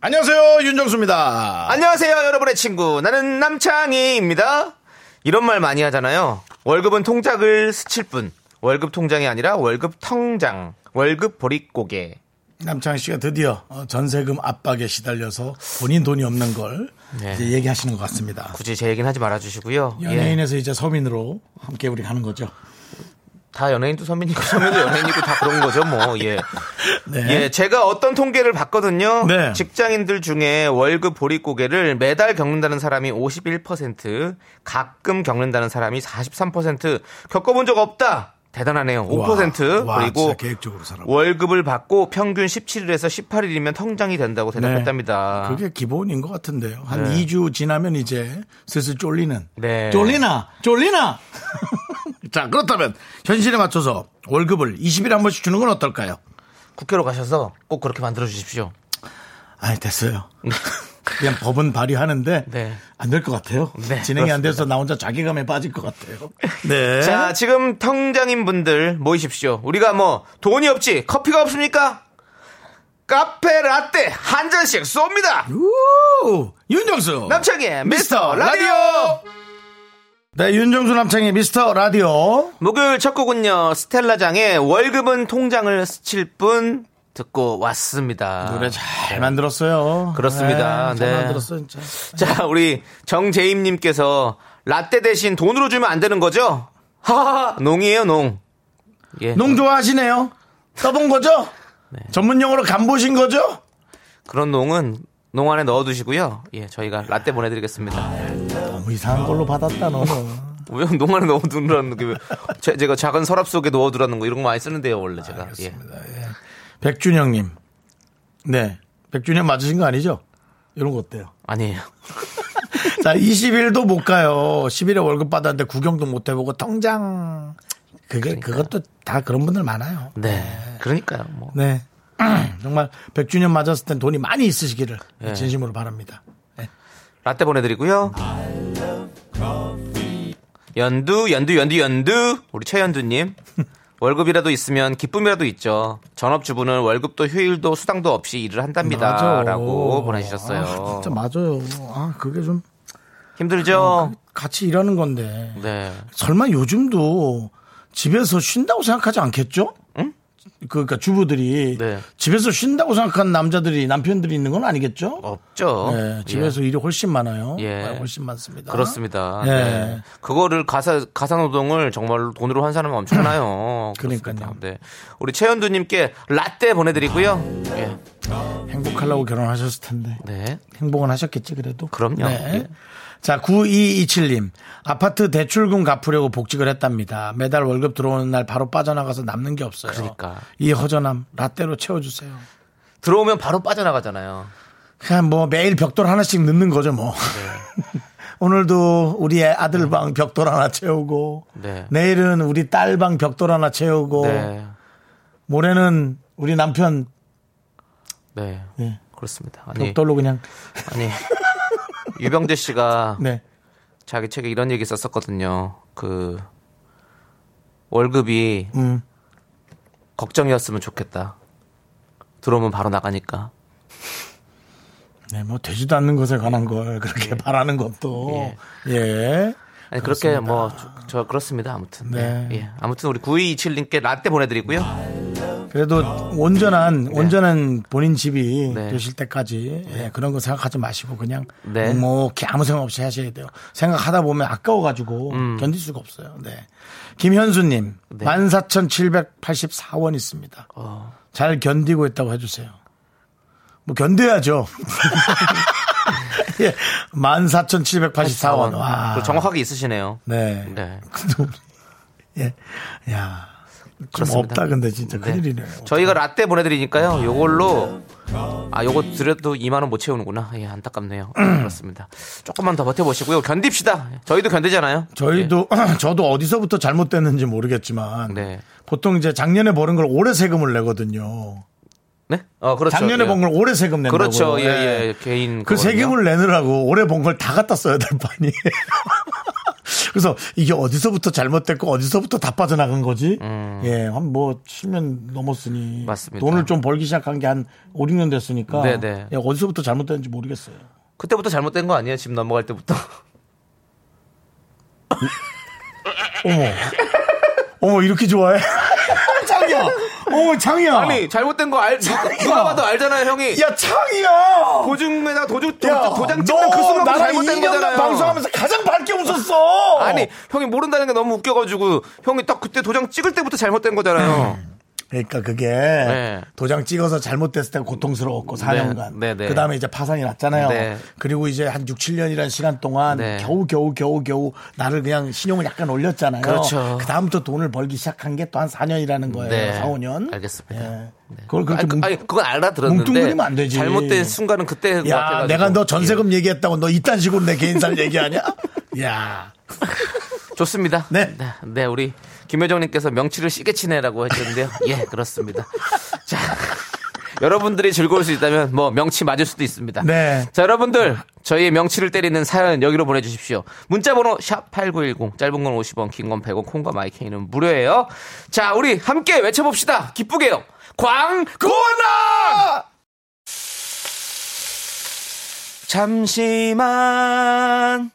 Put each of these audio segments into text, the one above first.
안녕하세요 윤정수입니다 안녕하세요, 여러분의 친구. 나는 남창희입니다. 이런 말 많이 하잖아요. 월급은 통장을 스칠 뿐. 월급 통장이 아니라 월급 통장. 월급 보릿고개. 남창희 씨가 드디어 어, 전세금 압박에 시달려서 본인 돈이 없는 걸 네. 이제 얘기하시는 것 같습니다 굳이 제 얘기는 하지 말아주시고요. 예. 연예인에서 이제 서민으로 함께 우리 가는 거죠 다 연예인도 선배님이고 선배도 연예인이고 다 그런 거죠, 뭐. 예. 네. 예, 제가 어떤 통계를 봤거든요. 네. 직장인들 중에 월급 보릿고개를 매달 겪는다는 사람이 51%, 가끔 겪는다는 사람이 43%, 겪어본 적 없다. 대단하네요. 5% 와, 그리고 살아 월급을 받고 평균 17일에서 18일이면 통장이 된다고 대답했답니다. 네. 그게 기본인 것 같은데요. 한 네. 2주 지나면 이제 슬슬 쫄리는. 네. 쫄리나? 쫄리나? 자, 그렇다면 현실에 맞춰서 월급을 20일에 한 번씩 주는 건 어떨까요? 국회로 가셔서 꼭 그렇게 만들어 주십시오. 아니, 됐어요. 그냥 법은 발의하는데 네. 안될 것 같아요. 네, 진행이 안 그렇습니다. 돼서 나 혼자 자괴감에 빠질 것 같아요. 네. 자, 지금 통장인 분들 모이십시오. 우리가 뭐 돈이 없지 커피가 없습니까? 카페 라떼 한 잔씩 쏩니다. 우! 윤정수. 남창희의 미스터 라디오. 네, 윤정수 남창의 미스터 라디오. 목요일 첫 곡은요 스텔라장의 월급은 통장을 스칠 뿐 듣고 왔습니다. 노래 잘 만들었어요. 그렇습니다. 네, 잘 네. 만들었어요, 진짜. 자, 우리 정재임님께서 라떼 대신 돈으로 주면 안 되는 거죠? 하하하, 농이에요, 농. 예. 농 좋아하시네요. 써본 거죠? 전문 용어로 간 보신 거죠? 그런 농은 농 안에 넣어두시고요. 예, 저희가 라떼 보내드리겠습니다. 너무 이상한 걸로 받았다, 너는. 왜 농 안에 넣어두라는 게, 왜- 제, 제가 작은 서랍 속에 넣어두라는 거 이런 거 많이 쓰는데요, 원래 제가. 예. 백준영님. 네. 백준영 맞으신 거 아니죠? 이런 거 어때요? 아니에요. 자, 20일도 못 가요. 10일에 월급 받았는데 구경도 못 해보고 통장. 그게, 그것도 다 그런 분들 많아요. 네. 그러니까요, 뭐. 네. 정말 백준영 맞았을 땐 돈이 많이 있으시기를 네. 진심으로 바랍니다. 네. 라떼 보내드리고요. 연두, 연두, 연두, 연두. 우리 최연두님. 월급이라도 있으면 기쁨이라도 있죠. 전업주부는 월급도 휴일도 수당도 없이 일을 한답니다. 맞아. 라고 보내주셨어요. 아, 진짜 맞아요. 아, 그게 좀 힘들죠? 같이 일하는 건데. 네. 설마 요즘도 집에서 쉰다고 생각하지 않겠죠? 응? 그러니까 주부들이 네. 집에서 쉰다고 생각하는 남자들이 남편들이 있는 건 아니겠죠? 없죠. 네, 집에서 일이 훨씬 많아요. 예. 네, 훨씬 많습니다. 그렇습니다. 네. 네. 그거를 가사 가사 노동을 정말 돈으로 한 사람은 엄청나요. 그러니까요. 네. 우리 최현두 님께 라떼 보내 드리고요. 예. 행복하려고 결혼하셨을 텐데. 네. 행복은 하셨겠지, 그래도. 그럼요. 네. 예. 자, 9227님. 아파트 대출금 갚으려고 복직을 했답니다. 매달 월급 들어오는 날 바로 빠져나가서 남는 게 없어요. 그러니까. 이 허전함, 라떼로 채워주세요. 들어오면 바로 빠져나가잖아요. 그냥 뭐 매일 벽돌 하나씩 넣는 거죠, 뭐. 네. 오늘도 우리 아들 방 벽돌 하나 채우고, 네. 내일은 우리 딸 방 벽돌 하나 채우고, 네. 모레는 우리 남편 네. 네, 그렇습니다. 아니, 벽돌로 그냥, 아니 유병재 씨가 네. 자기 책에 이런 얘기 썼었거든요. 그 월급이 음. 걱정이었으면 좋겠다. 들어오면 바로 나가니까. 네, 뭐 되지도 않는 것에 관한 걸 그렇게 바라는 것도 예. 아니 그렇게 뭐 저 그렇습니다. 아무튼. 네. 네. 예. 아무튼 우리 9227님께 라떼 보내 드리고요. 그래도 온전한 온전한 본인 집이 네. 되실 때까지 예, 그런 거 생각하지 마시고 그냥 네. 묵묵히 아무 생각 없이 하셔야 돼요. 생각하다 보면 아까워가지고 음. 견딜 수가 없어요. 네. 김현수님 네. 14,784원 있습니다. 어. 잘 견디고 있다고 해주세요. 뭐 견뎌야죠. 예, 14,784원. 와. 그 정확하게 있으시네요. 네. 네. 예. 야. 좀 그렇습니다. 없다 근데 진짜 네. 큰일이네요. 저희가 라떼 보내드리니까요. 요걸로 아 요거 드려도 2만 원 못 채우는구나. 예, 안타깝네요. 그렇습니다. 조금만 더 버텨보시고요. 견딥시다. 저희도 견디잖아요. 저희도 저도 어디서부터 잘못됐는지 모르겠지만 네. 보통 이제 작년에 버는 걸 올해 세금을 내거든요. 네? 어 그렇죠. 작년에 예. 번걸 올해 세금 낸다고. 그렇죠. 예, 예. 개인 그 그거는요. 세금을 내느라고 올해 번걸다 갖다 써야 될 판이에요. 그래서 이게 어디서부터 잘못됐고 어디서부터 다 빠져나간 거지? 예, 한 뭐 10년 넘었으니 음. 맞습니다. 돈을 좀 벌기 시작한 게 한 5, 6년 됐으니까 네네. 예, 어디서부터 잘못됐는지 모르겠어요. 그때부터 잘못된 거 아니에요? 집 넘어갈 때부터. 어머, 어머 이렇게 좋아해? 장이야, 어머 장이야. 아니 잘못된 거 알, 누가, 누가 봐도 알잖아요, 형이. 야 창이야. 도중에다 도중 도, 야, 도장 찍는 그너 순간 잘못된 2년간 거잖아요. 방송하면서 가장 밝게 웃었어. 아니 형이 모른다는 게 너무 웃겨가지고 형이 딱 그때 도장 찍을 때부터 잘못된 거잖아요. 그러니까 그게 네. 도장 찍어서 잘못됐을 때 고통스러웠고 4년간. 네, 네. 그다음에 이제 파산이 났잖아요. 네. 그리고 이제 한 6, 7년이라는 시간 동안 네. 겨우 겨우 겨우 겨우 나를 그냥 신용을 약간 올렸잖아요. 그렇죠. 그다음부터 돈을 벌기 시작한 게 또 한 4년이라는 거예요. 네. 4, 5년. 알겠습니다. 예. 그걸 그렇게 아니, 그- 뭉- 아니, 그건 알아들었는데 뭉뚱그리면 안 되지. 잘못된 순간은 그때 것 야. 내가 너 예. 전세금 얘기했다고 너 이딴 식으로 내 개인사를 얘기하냐? 야. 좋습니다. 네. 네, 네, 우리 김효정님께서 명치를 시게 치네라고 해주는데요. 예, 그렇습니다. 자, 여러분들이 즐거울 수 있다면 뭐 명치 맞을 수도 있습니다. 네. 자, 여러분들 저희의 명치를 때리는 사연 여기로 보내 주십시오. 문자 번호 샵 #8910 짧은 건 50원, 긴 건 100원, 콩과 마이케이는 무료예요. 자, 우리 함께 외쳐 봅시다. 기쁘게요. 광고나! 잠시만.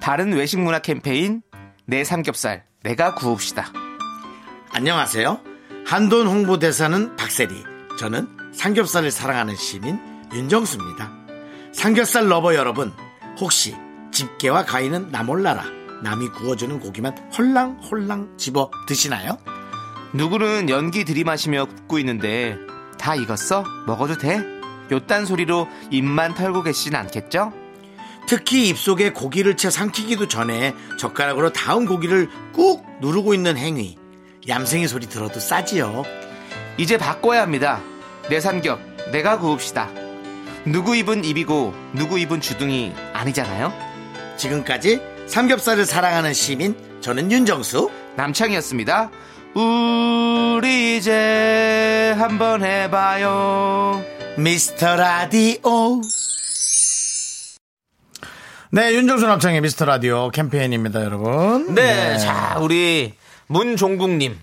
바른 외식 문화 캠페인 내 삼겹살 내가 구웁시다. 안녕하세요. 한돈 홍보대사는 박세리. 저는 삼겹살을 사랑하는 시민 윤정수입니다. 삼겹살 lover 여러분, 혹시 집게와 가위는 나 몰라라. 남이 구워주는 고기만 홀랑홀랑 집어 드시나요? 누구는 연기 들이마시며 굽고 있는데 다 익었어? 먹어도 돼? 요딴 소리로 입만 털고 계시진 않겠죠? 특히 입속에 고기를 채 삼키기도 전에 젓가락으로 다음 고기를 꾹 누르고 있는 행위. 얌생이 소리 들어도 싸지요. 이제 바꿔야 합니다. 내 삼겹 내가 구웁시다. 누구 입은 입이고 누구 입은 주둥이 아니잖아요? 지금까지 삼겹살을 사랑하는 시민 저는 윤정수 남창이었습니다. 우리 이제 한번 해봐요. 미스터 라디오 네 윤정수 남창의 미스터 라디오 캠페인입니다 여러분 네, 자, 우리 문종국님.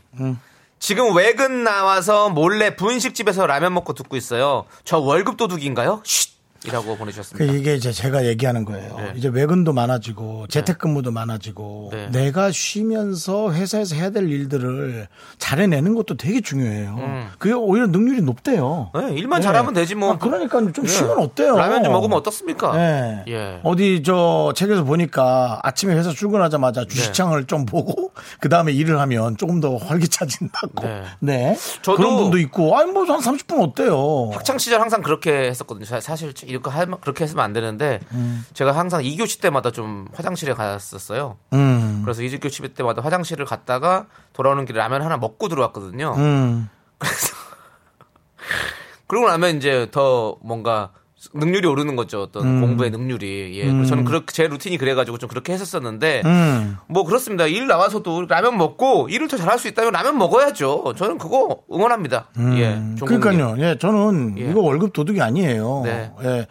지금 외근 나와서 몰래 분식집에서 라면 먹고 듣고 있어요. 저 월급 도둑인가요? 쉿! 이라고 그 보내주셨습니다. 이게 이제 제가 얘기하는 거예요. 네. 이제 외근도 많아지고 재택근무도 많아지고 네. 내가 쉬면서 회사에서 해야 될 일들을 잘해내는 것도 되게 중요해요. 그게 오히려 능률이 높대요. 네, 일만 잘하면 되지 뭐. 아, 그러니까 좀 네. 쉬면 어때요? 라면 좀 먹으면 어떻습니까? 네. 예. 어디 저 책에서 보니까 아침에 회사 출근하자마자 주식창을 좀 보고 그 다음에 일을 하면 조금 더 활기차진다고. 네. 네. 저도 그런 분도 있고, 아니 뭐 한 30분 어때요? 학창 시절 항상 그렇게 했었거든요. 사- 사실 이렇게 하 그렇게 했으면 안 되는데 음. 제가 항상 2교시 때마다 좀 화장실에 갔었어요. 음. 그래서 2교시 때마다 화장실을 갔다가 돌아오는 길에 라면 하나 먹고 들어왔거든요. 음. 그러고 나면 이제 더 뭔가 능률이 오르는 거죠. 어떤 음. 공부의 능률이. 예. 그래서 저는 그렇게 제 루틴이 그래가지고 좀 그렇게 했었었는데 음. 뭐 그렇습니다. 일 나와서도 라면 먹고 일을 더 잘할 수 있다면 라면 먹어야죠. 저는 그거 응원합니다. 예. 종국님. 그러니까요. 예, 저는 예. 이거 월급 도둑이 아니에요. 네. 예.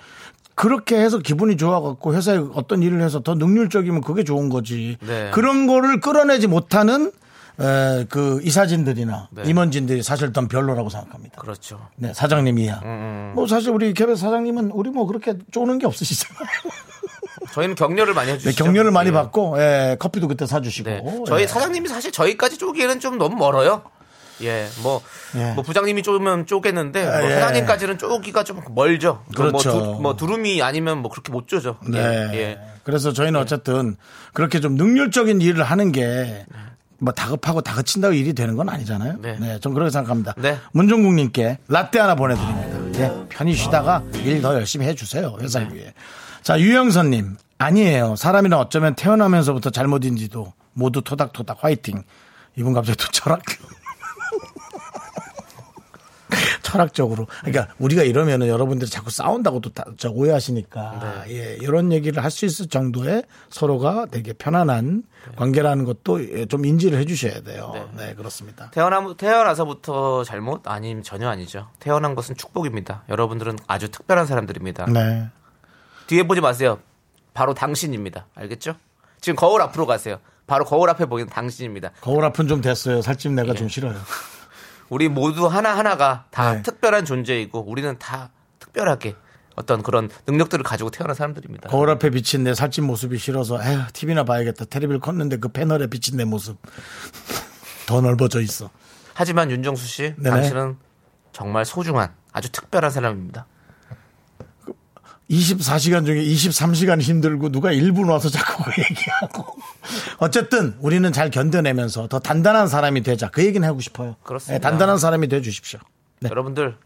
그렇게 해서 기분이 좋아갖고 회사에 어떤 일을 해서 더 능률적이면 그게 좋은 거지. 네. 그런 거를 끌어내지 못하는 에, 그 이사진들이나 네. 임원진들이 사실 더 별로라고 생각합니다. 그렇죠. 네, 사장님 이야. 음, 뭐 사실 우리 개별 사장님은 우리 뭐 그렇게 쪼는 게 없으시잖아요. 저희는 격려를 많이 네, 해주시죠. 격려를 많이 예. 받고 예, 커피도 그때 사주시고. 네. 저희 예. 사장님이 사실 저희까지 쪼기에는 좀 너무 멀어요. 예, 뭐, 예. 뭐 부장님이 쪼면 쪼겠는데, 뭐 예. 사장님까지는 쪼기가 좀 멀죠. 그렇죠. 뭐, 두, 뭐 두루미 아니면 뭐 그렇게 못 쪼죠. 네. 예, 예. 그래서 저희는 어쨌든 그렇게 좀 능률적인 일을 하는 게 뭐 다급하고 다그친다고 일이 되는 건 아니잖아요. 네. 네. 전 그렇게 생각합니다. 네. 문종국님께 라떼 하나 보내드립니다. 예. 편히 쉬다가 일 더 열심히 해주세요. 회사를 네. 위해. 자, 유영선님. 아니에요. 사람이란 어쩌면 태어나면서부터 잘못인지도 모두 토닥토닥 화이팅. 이분 갑자기 또 철학. 철학적으로. 그러니까 우리가 이러면은 여러분들이 자꾸 싸운다고 또 다- 저 오해하시니까 예, 이런 얘기를 할 수 있을 정도의 서로가 되게 편안한 관계라는 것도 예, 좀 인지를 해 주셔야 돼요. 네, 그렇습니다. 태어나, 태어나서부터 잘못? 아님 전혀 아니죠. 태어난 것은 축복입니다. 여러분들은 아주 특별한 사람들입니다. 네. 뒤에 보지 마세요. 바로 당신입니다. 알겠죠? 지금 거울 앞으로 가세요. 바로 거울 앞에 보이는 당신입니다. 거울 앞은 좀 됐어요. 살집 내가 좀 싫어요. 우리 모두 하나하나가 다 네. 특별한 존재이고 우리는 다 특별하게 어떤 그런 능력들을 가지고 태어난 사람들입니다. 거울 앞에 비친 내 살찐 모습이 싫어서 에휴 TV나 봐야겠다. 텔레비를 컸는데 그 패널에 비친 내 모습 더 넓어져 있어. 하지만 윤정수 씨, 네네. 당신은 정말 소중한 아주 특별한 사람입니다. 24시간 중에 23시간 힘들고 누가 1분 와서 자꾸 그 얘기하고. 어쨌든 우리는 잘 견뎌내면서 더 단단한 사람이 되자. 그 얘기는 하고 싶어요. 그렇습니다. 네, 단단한 사람이 돼 주십시오. 네. 여러분들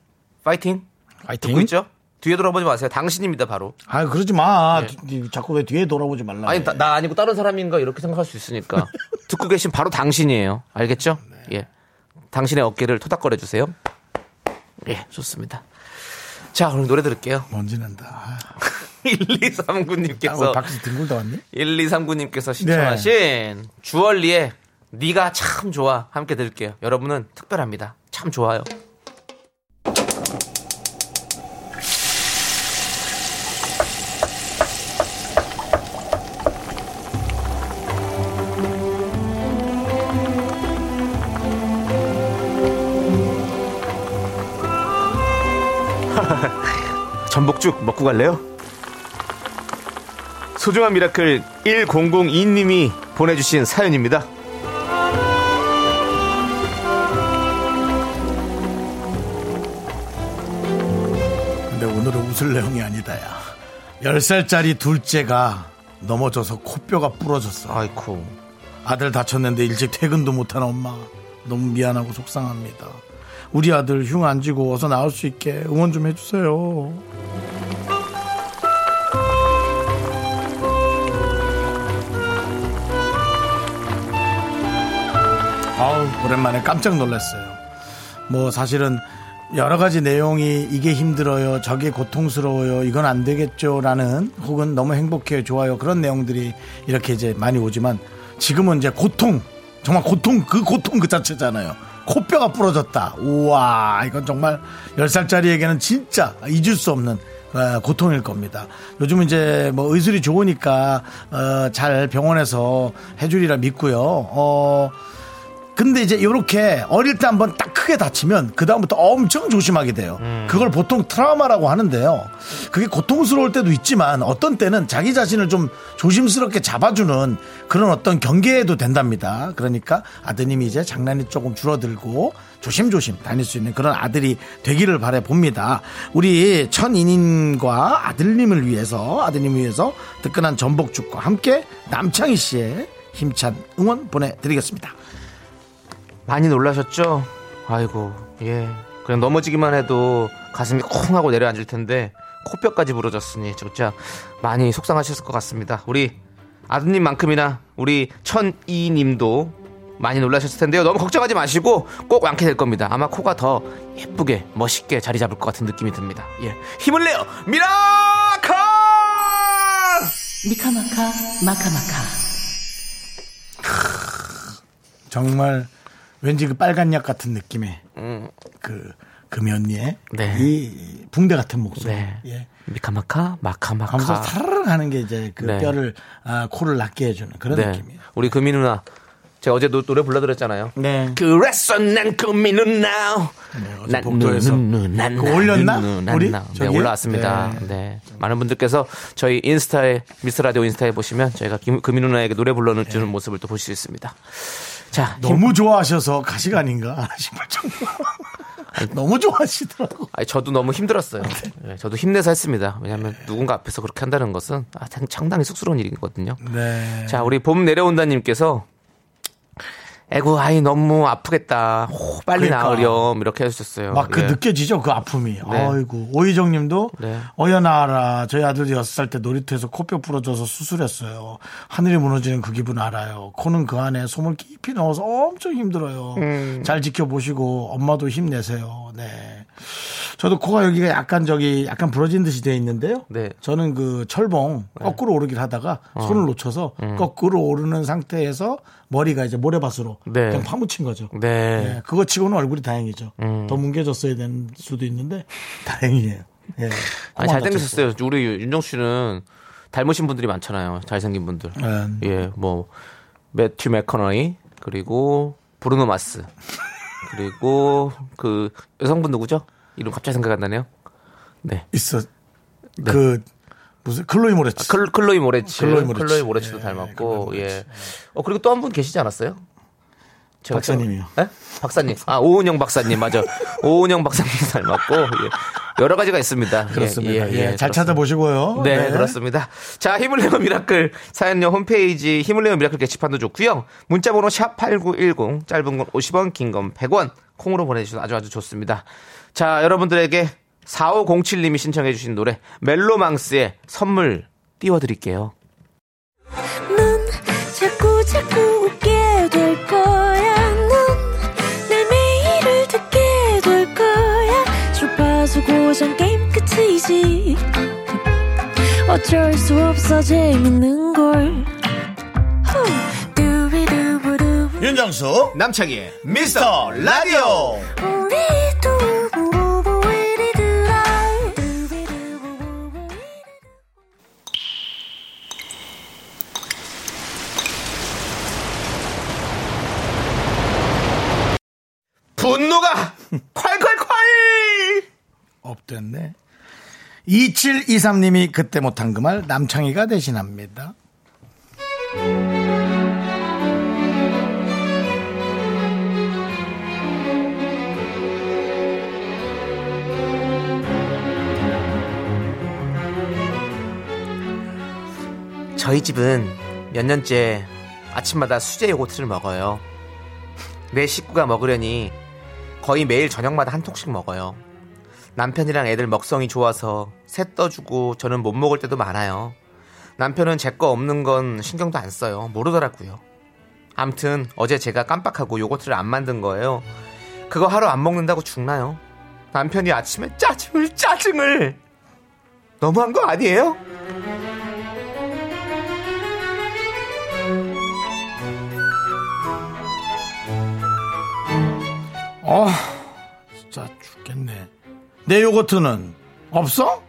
파이팅! 파이팅. 듣고 있죠? 뒤에 돌아보지 마세요. 당신입니다, 바로. 아, 그러지 마. 뒤- 자꾸 왜 뒤에 돌아보지 말라. 네. 아니, 나, 나 아니고 다른 사람인가 이렇게 생각할 수 있으니까. 듣고 계신 바로 당신이에요. 알겠죠? 네. 예. 당신의 어깨를 토닥거려 주세요. 예, 좋습니다. 자, 그럼 노래 들을게요. 먼지 난다. 아, 1239님께서 왜 밖에서 뒹굴다 왔니? 1239님께서 신청하신 주얼리의 네가 참 좋아 함께 들을게요. 여러분은 특별합니다. 참 좋아요. 전복죽 먹고 갈래요? 소중한 miracle 1002님이 보내주신 사연입니다. 근데 오늘은 웃을 내용이 아니다, 야. 10살짜리 둘째가 넘어져서 코뼈가 부러졌어. 아이쿠. 아들 다쳤는데 일찍 퇴근도 못한 엄마. 너무 미안하고 속상합니다. 우리 아들 흉 안 지고 어서 나을 수 있게 응원 좀 해주세요. 아우, 오랜만에 깜짝 놀랐어요. 뭐 사실은 여러 가지 내용이 이게 힘들어요, 저게 고통스러워요, 이건 안 되겠죠라는 혹은 너무 행복해요, 좋아요 그런 내용들이 이렇게 이제 많이 오지만 지금은 이제 고통, 정말 고통 그 고통 그 자체잖아요. 코뼈가 부러졌다. 우와, 이건 정말 10살짜리에게는 진짜 잊을 수 없는 어, 고통일 겁니다. 요즘 이제 뭐 의술이 좋으니까 어, 잘 병원에서 해주리라 믿고요. 어, 근데 이제 이렇게 어릴 때 한번 딱 크게 다치면 그 다음부터 엄청 조심하게 돼요. 그걸 보통 트라우마라고 하는데요. 그게 고통스러울 때도 있지만 어떤 때는 자기 자신을 좀 조심스럽게 잡아주는 그런 어떤 경계에도 된답니다. 그러니까 아드님이 이제 장난이 조금 줄어들고 조심조심 다닐 수 있는 그런 아들이 되기를 바래 봅니다. 우리 천인인과 아들님을 위해서 아드님을 위해서 뜨끈한 전복죽과 함께 남창희 씨의 힘찬 응원 보내드리겠습니다. 많이 놀라셨죠? 아이고, 예. 그냥 넘어지기만 해도 가슴이 콩 하고 내려앉을 텐데 코뼈까지 부러졌으니 진짜 많이 속상하셨을 것 같습니다. 우리 아드님만큼이나 우리 천이님도 많이 놀라셨을 텐데요. 너무 걱정하지 마시고 꼭 완쾌될 겁니다. 아마 코가 더 예쁘게 멋있게 자리 잡을 것 같은 느낌이 듭니다. 예, 힘을 내요, miracle! 미카마카 마카마카 정말 왠지 그 빨간 약 같은 느낌의 그 금연니의 네. 이 붕대 같은 목소리. 네. 예. 미카마카 마카마카. 하면서 사르르 하는 게 이제 그 네. 뼈를 아, 코를 낫게 해주는 그런 네. 느낌이에요. 우리 금이 누나. 제가 어제 노, 래 불러드렸잖아요. 네. 그랬어 난 금이 누나. 어제 난 복도에서 난 올렸나? 우리? 네? 올라왔습니다. 네. 네. 많은 분들께서 저희 인스타에 미스 라디오 인스타에 보시면 저희가 김, 금이 누나에게 노래 불러주는 모습을 또 보실 수 있습니다. 자, 힘- 네. 너무 좋아하셔서 가시가 아닌가 싶을 정도. 너무 좋아하시더라고. 아니, 저도 너무 힘들었어요. 네, 저도 힘내서 했습니다. 왜냐하면 누군가 앞에서 그렇게 한다는 것은 아, 상- 상당히 쑥스러운 일이거든요. 네. 자, 우리 봄 내려온다님께서 애구 아이 너무 아프겠다. 호, 빨리 그러니까. 나으렴 이렇게 해주셨어요. 막 그 예. 느껴지죠 그 아픔이. 네. 아이고 오희정 님도 네. 어여나라 저희 아들이 여섯 살 때 놀이터에서 코뼈 부러져서 수술했어요. 하늘이 무너지는 그 기분 알아요. 코는 그 안에 솜을 깊이 넣어서 엄청 힘들어요. 음. 잘 지켜보시고 엄마도 힘내세요. 네. 저도 코가 여기가 약간 저기 약간 부러진 듯이 되어 있는데요. 네. 저는 그 철봉 거꾸로 오르길 하다가 손을 놓쳐서 거꾸로 오르는 상태에서 머리가 이제 모래밭으로 네. 그냥 파묻힌 거죠. 네. 네, 그거 치고는 얼굴이 다행이죠. 더 뭉개졌어야 되는 수도 있는데 다행이에요. 예. 아니, 잘생겼었어요. 우리 윤정 씨는 닮으신 분들이 많잖아요. 잘생긴 분들. 네. 예, 뭐 매튜 맥커너이 그리고 브루노 마스 그리고 그 여성분 누구죠? 이름 갑자기 생각 안 나네요. 네. 있어. 그 무슨 클로이 모레츠. 클, 클로이 모레츠. 클로이 모레츠. 클로이 모레츠도 예, 닮았고, 모레츠. 예. 어, 그리고 또 한 분 계시지 않았어요? 박사님이요. 생- 예? 박사님. 아, 오은영 박사님, 맞아. 오은영 박사님도 닮았고, 예. 여러 가지가 있습니다. 예, 그렇습니다. 예, 잘 그렇습니다. 찾아보시고요. 네, 그렇습니다. 자, 힘을 내요 미라클 사연은 홈페이지 힘을 내요 miracle 게시판도 좋고요. 문자 번호 샵8910 짧은 건 50원, 긴 건 100원 콩으로 보내 주셔도 아주 아주 좋습니다. 자, 여러분들에게 4507님이 신청해 주신 노래 멜로망스의 선물 띄워 드릴게요. 넌 자꾸 자꾸 웃게 될 거야. 넌내 매일을 듣게 될 거야. 주파수 고정 게임 끝이지. 어쩔 수 없어 재밌는 걸. 후. 윤정수 남창희의 미스터 라디오. 콸콸콸! 업됐네. 2723님이 그때 못한 그 말 남창희가 대신합니다. 저희 집은 몇 년째 아침마다 수제 요거트를 먹어요. 내 식구가 먹으려니 거의 매일 저녁마다 한 통씩 먹어요. 남편이랑 애들 먹성이 좋아서 새 떠주고 저는 못 먹을 때도 많아요. 남편은 제 거 없는 건 신경도 안 써요. 모르더라고요. 암튼 어제 제가 깜빡하고 요거트를 안 만든 거예요. 그거 하루 안 먹는다고 죽나요? 남편이 아침에 짜증을 짜증을 너무한 거 아니에요? 어, 진짜 죽겠네. 내 요거트는 없어?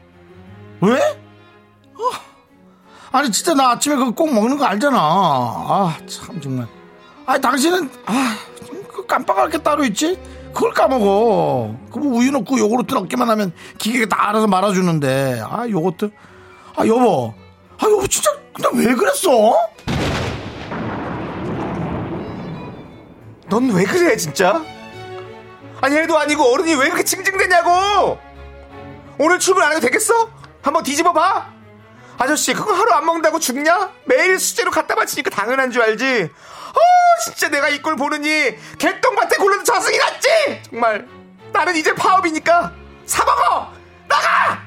왜? 어, 아니 진짜 나 아침에 그거 꼭 먹는 거 알잖아. 아 참 정말. 아니 당신은 아그 깜빡할 게 따로 있지? 그걸 까먹어. 그뭐 우유 넣고 요거트 넣기만 하면 기계가 다 알아서 말아주는데. 아 요거트. 아 여보. 아 여보 진짜 근데 왜 그랬어? 넌 왜 그래 진짜? 아니 애도 아니고 어른이 왜 그렇게 징징대냐고 오늘 출근 안 해도 되겠어? 한번 뒤집어 봐 아저씨 그거 하루 안 먹는다고 죽냐? 매일 수제로 갖다 바치니까 당연한 줄 알지 어 진짜 내가 이꼴 보느니 개똥밭에 굴러도 저승이 낫지 정말 나는 이제 파업이니까 사먹어 나가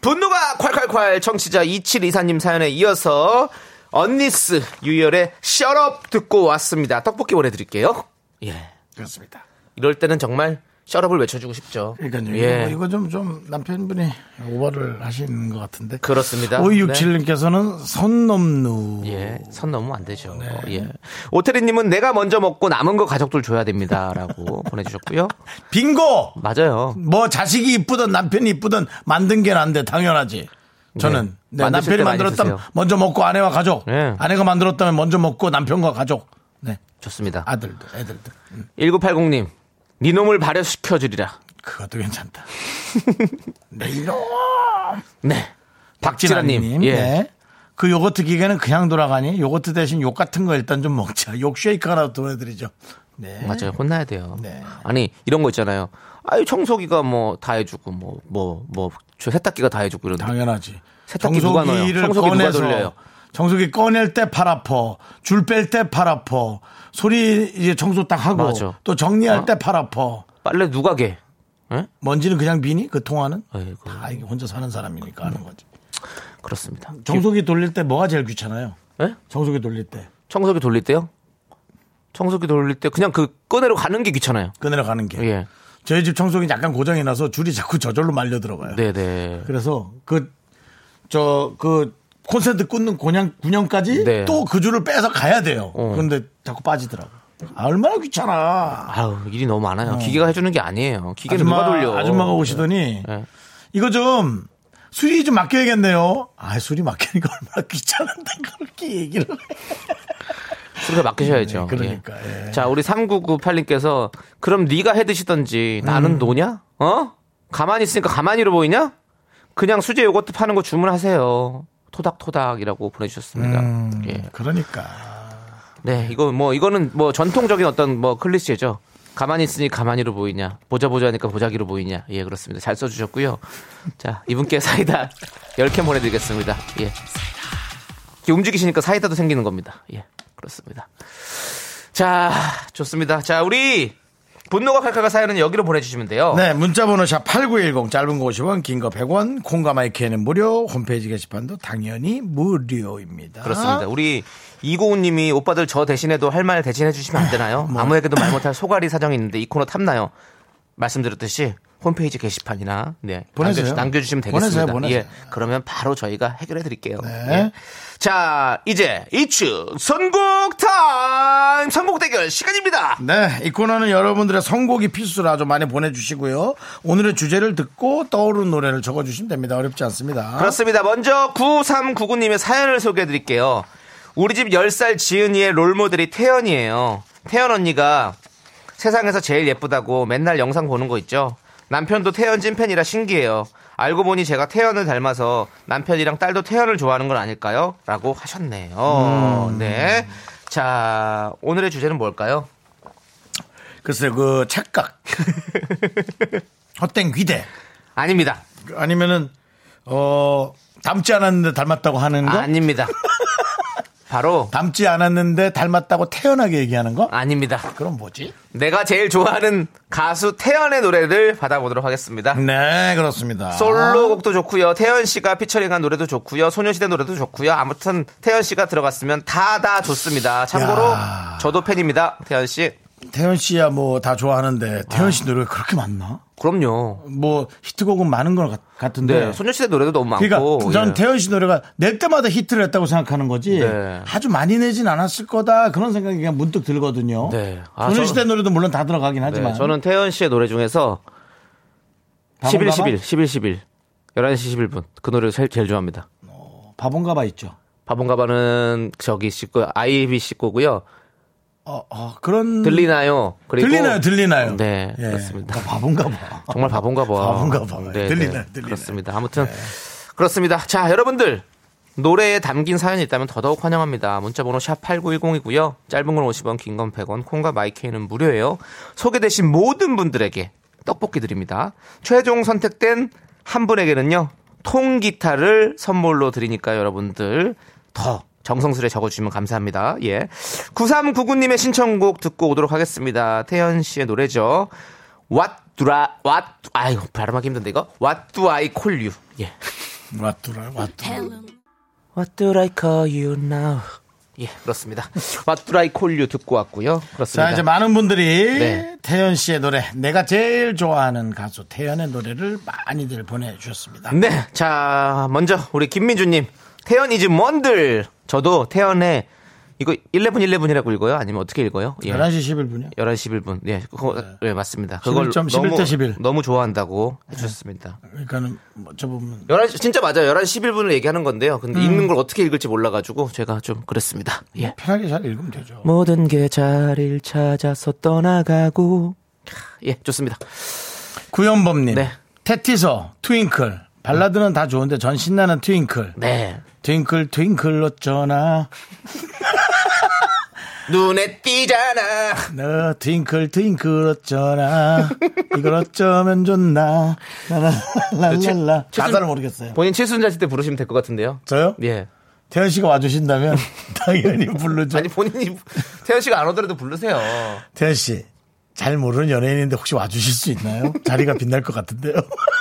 분노가 콸콸콸 청취자 2724님 사연에 이어서 언니스 유열의 셔럽 듣고 왔습니다. 떡볶이 보내드릴게요. 예. 그렇습니다. 이럴 때는 정말 셔럽을 외쳐주고 싶죠. 그러니까요. 예. 이거 좀, 좀 남편분이 오버를 하시는 것 같은데. 그렇습니다. 5267님께서는 선 넘누. 예, 선 넘으면 안 되죠. 네. 예. 오태리님은 내가 먼저 먹고 남은 거 가족들 줘야 됩니다 라고 보내주셨고요. 빙고! 맞아요. 뭐 자식이 이쁘든 남편이 이쁘든 만든 게 난데 당연하지. 저는 네. 네, 만드실 남편이 만들었다면 드세요. 먼저 먹고 아내와 가족. 네. 아내가 만들었다면 먼저 먹고 남편과 가족. 네. 좋습니다. 아들들, 애들들. 음, 1980님, 네 놈을 발효시켜주리라. 그것도 괜찮다. 네, 이놈. 네. 박진아님. 예. 네. 그 요거트 기계는 그냥 돌아가니 요거트 대신 욕 같은 거 일단 좀 먹자. 욕 쉐이크 하나 보내드리죠. 네. 맞아요. 혼나야 돼요. 네. 아니, 이런 거 있잖아요. 아유, 청소기가 뭐 다 해주고, 뭐, 뭐, 뭐, 저 세탁기가 다 해주고 이런데. 당연하지. 세탁기 누가 넣어요? 청소기 누가 돌려요? 청소기 꺼낼 때 팔 아파. 줄 뺄 때 팔 아파. 소리 이제 청소 딱 하고 맞아. 또 정리할 어? 때팔 아파. 빨래 누가 개? 예? 먼지는 그냥 비니? 그 통화는? 아이고. 다 이게 혼자 사는 사람이니까 하는 거지. 그렇습니다. 청소기 돌릴 때 뭐가 제일 귀찮아요? 예? 청소기 돌릴 때. 청소기 돌릴 때요? 청소기 돌릴 때 그냥 그 꺼내러 가는 게 귀찮아요. 꺼내러 가는 게. 예. 저희 집 청소기 약간 고장이 나서 줄이 자꾸 저절로 말려 들어가요. 네네. 그래서 그, 저, 그, 콘센트 꽂는 곤양, 군형까지 네. 또그 줄을 빼서 가야 돼요. 어. 그런데 자꾸 빠지더라고. 아, 얼마나 귀찮아. 아유, 일이 너무 많아요. 기계가 해주는 게 아니에요. 기계는 누가 돌려? 아줌마가 오시더니 네. 이거 좀 수리 좀 맡겨야겠네요. 아, 수리 맡기니까 얼마나 귀찮은데 그렇게 얘기를 해. 수리가 맡기셔야죠. 네, 그러니까, 예. 예. 자, 우리 3998님께서 그럼 네가 해 드시던지 나는 음. 노냐? 어? 가만히 있으니까 가만히로 보이냐? 그냥 수제 요거트 파는 거 주문하세요. 토닥토닥이라고 보내주셨습니다. 음, 예. 그러니까. 네, 이거 뭐 이거는 뭐 전통적인 어떤 뭐 클리셰죠. 가만히 있으니 가만히로 보이냐, 보자 보자 하니까 보자기로 보이냐. 예, 그렇습니다. 잘 써주셨고요. 자, 이분께 사이다 10캔 보내드리겠습니다. 예. 이렇게 움직이시니까 사이다도 생기는 겁니다. 예, 그렇습니다. 자, 좋습니다. 자, 우리 분노가 칼칼가 사연은 여기로 보내주시면 돼요. 네, 문자번호 샵 8910, 짧은 거 50원, 긴 거 100원, 콩과 마이크에는 무료, 홈페이지 게시판도 당연히 무료입니다. 그렇습니다. 우리 이고은님이 오빠들 저 대신해도 할 말 대신해 주시면 안 되나요? 아무에게도 말 못할 소가리 사정이 있는데 이 코너 탐나요? 말씀드렸듯이 홈페이지 게시판이나 네, 보내세요. 남겨주, 남겨주 시면 되겠습니다. 보내세요, 보내세요. 예, 그러면 바로 저희가 해결해 드릴게요. 네. 예. 자, 이제 이축 선곡 타임 선곡 대결 시간입니다. 네, 이 코너는 여러분들의 선곡이 필수라 좀 많이 보내주시고요. 오늘의 주제를 듣고 떠오르는 노래를 적어주시면 됩니다. 어렵지 않습니다. 그렇습니다. 먼저 9399님의 사연을 소개해 드릴게요. 우리 집 10살 지은이의 롤모델이 태연이에요. 태연 언니가 세상에서 제일 예쁘다고 맨날 영상 보는 거 있죠. 남편도 태연 찐팬이라 신기해요. 알고 보니 제가 태연을 닮아서 남편이랑 딸도 태연을 좋아하는 건 아닐까요? 라고 하셨네요. 네. 자, 오늘의 주제는 뭘까요? 글쎄, 그 착각. 헛된 귀대. 아닙니다. 아니면은, 어, 닮지 않았는데 닮았다고 하는 거? 아닙니다. 바로 닮지 않았는데 닮았다고 태연하게 얘기하는 거? 아닙니다. 그럼 뭐지? 내가 제일 좋아하는 가수 태연의 노래를 받아보도록 하겠습니다. 네, 그렇습니다. 솔로곡도 좋고요. 태연 씨가 피처링한 노래도 좋고요. 소녀시대 노래도 좋고요. 아무튼 태연 씨가 들어갔으면 다 다 좋습니다. 참고로 야. 저도 팬입니다. 태연 씨. 태연 씨야 뭐 다 좋아하는데 태연 씨 노래가 그렇게 많나? 그럼요. 뭐 히트곡은 많은 것 같- 같은데. 네. 소녀시대 노래도 너무 많고. 그러니까 저는 예. 태연 씨 노래가 낼 때마다 히트를 했다고 생각하는 거지 네. 아주 많이 내진 않았을 거다 그런 생각이 그냥 문득 들거든요. 네. 아, 소녀시대 저- 노래도 물론 다 들어가긴 하지만 네, 저는 태연 씨의 노래 중에서 11, 11, 11, 11. 11시 11분. 그 노래를 제일, 제일 좋아합니다. 바본가봐 있죠. 바본가바는 저기 씨 거, 아이비 씨 거고요. 어, 어, 그런 들리나요? 그리고 들리나요, 들리나요. 네, 예. 그렇습니다. 나 바본가 봐. 정말 바본가 봐. 바본가 봐. 네, 네. 들리네. 그렇습니다. 아무튼 그렇습니다. 자, 여러분들 노래에 담긴 사연이 있다면 더더욱 환영합니다. 문자번호 샵 8910이고요. 짧은 건 50원, 긴 건 100원, 콩과 마이케이는 무료예요. 소개되신 모든 분들에게 떡볶이 드립니다. 최종 선택된 한 분에게는요. 통기타를 선물로 드리니까 여러분들 더 정성스레 적어주시면 감사합니다. 예. 9399님의 신청곡 듣고 오도록 하겠습니다. 태연 씨의 노래죠. What do I, what, 아이고, 발음하기 힘든데, 이거? What do I call you? 예. 왔더라, 왔더라. What do I call you now? 예, 그렇습니다. What do I call you 듣고 왔고요. 그렇습니다. 자, 이제 많은 분들이 네. 태연 씨의 노래, 내가 제일 좋아하는 가수 태연의 노래를 많이들 보내주셨습니다. 네, 자, 먼저 우리 김민주님. 태연 이즈 뭔들. 저도 태연의 이거 1111이라고 읽어요? 아니면 어떻게 읽어요? 예. 11시 11분이요. 11시 11분. 예, 그거, 예, 맞습니다. 그걸 11점, 너무, 11대 11. 너무 좋아한다고 해주셨습니다. 그러니까는 뭐 저보면 11시, 진짜 맞아요. 11시 11분을 얘기하는 건데요. 음. 근데 읽는 걸 어떻게 읽을지 몰라가지고 제가 좀 그랬습니다. 예. 편하게 잘 읽으면 되죠. 모든 게 자리를 찾아서 떠나가고. 예, 좋습니다. 구현범님, 네. 테티서, 트윙클. 발라드는 다 좋은데 전 신나는 트윙클. 네. 트윙클 트윙클 어쩌나 눈에 띄잖아. 너 twinkle twinkle 어쩌나 이걸 어쩌면 좋나 라라라라라 칠순- 가사를 모르겠어요 본인 칠순자실 때 부르시면 될 것 같은데요. 저요? 예. 태연 씨가 와주신다면 당연히 부르죠. 아니 본인이 태연 씨가 안 오더라도 부르세요. 태연 씨, 잘 모르는 연예인인데 혹시 와주실 수 있나요? 자리가 빛날 것 같은데요.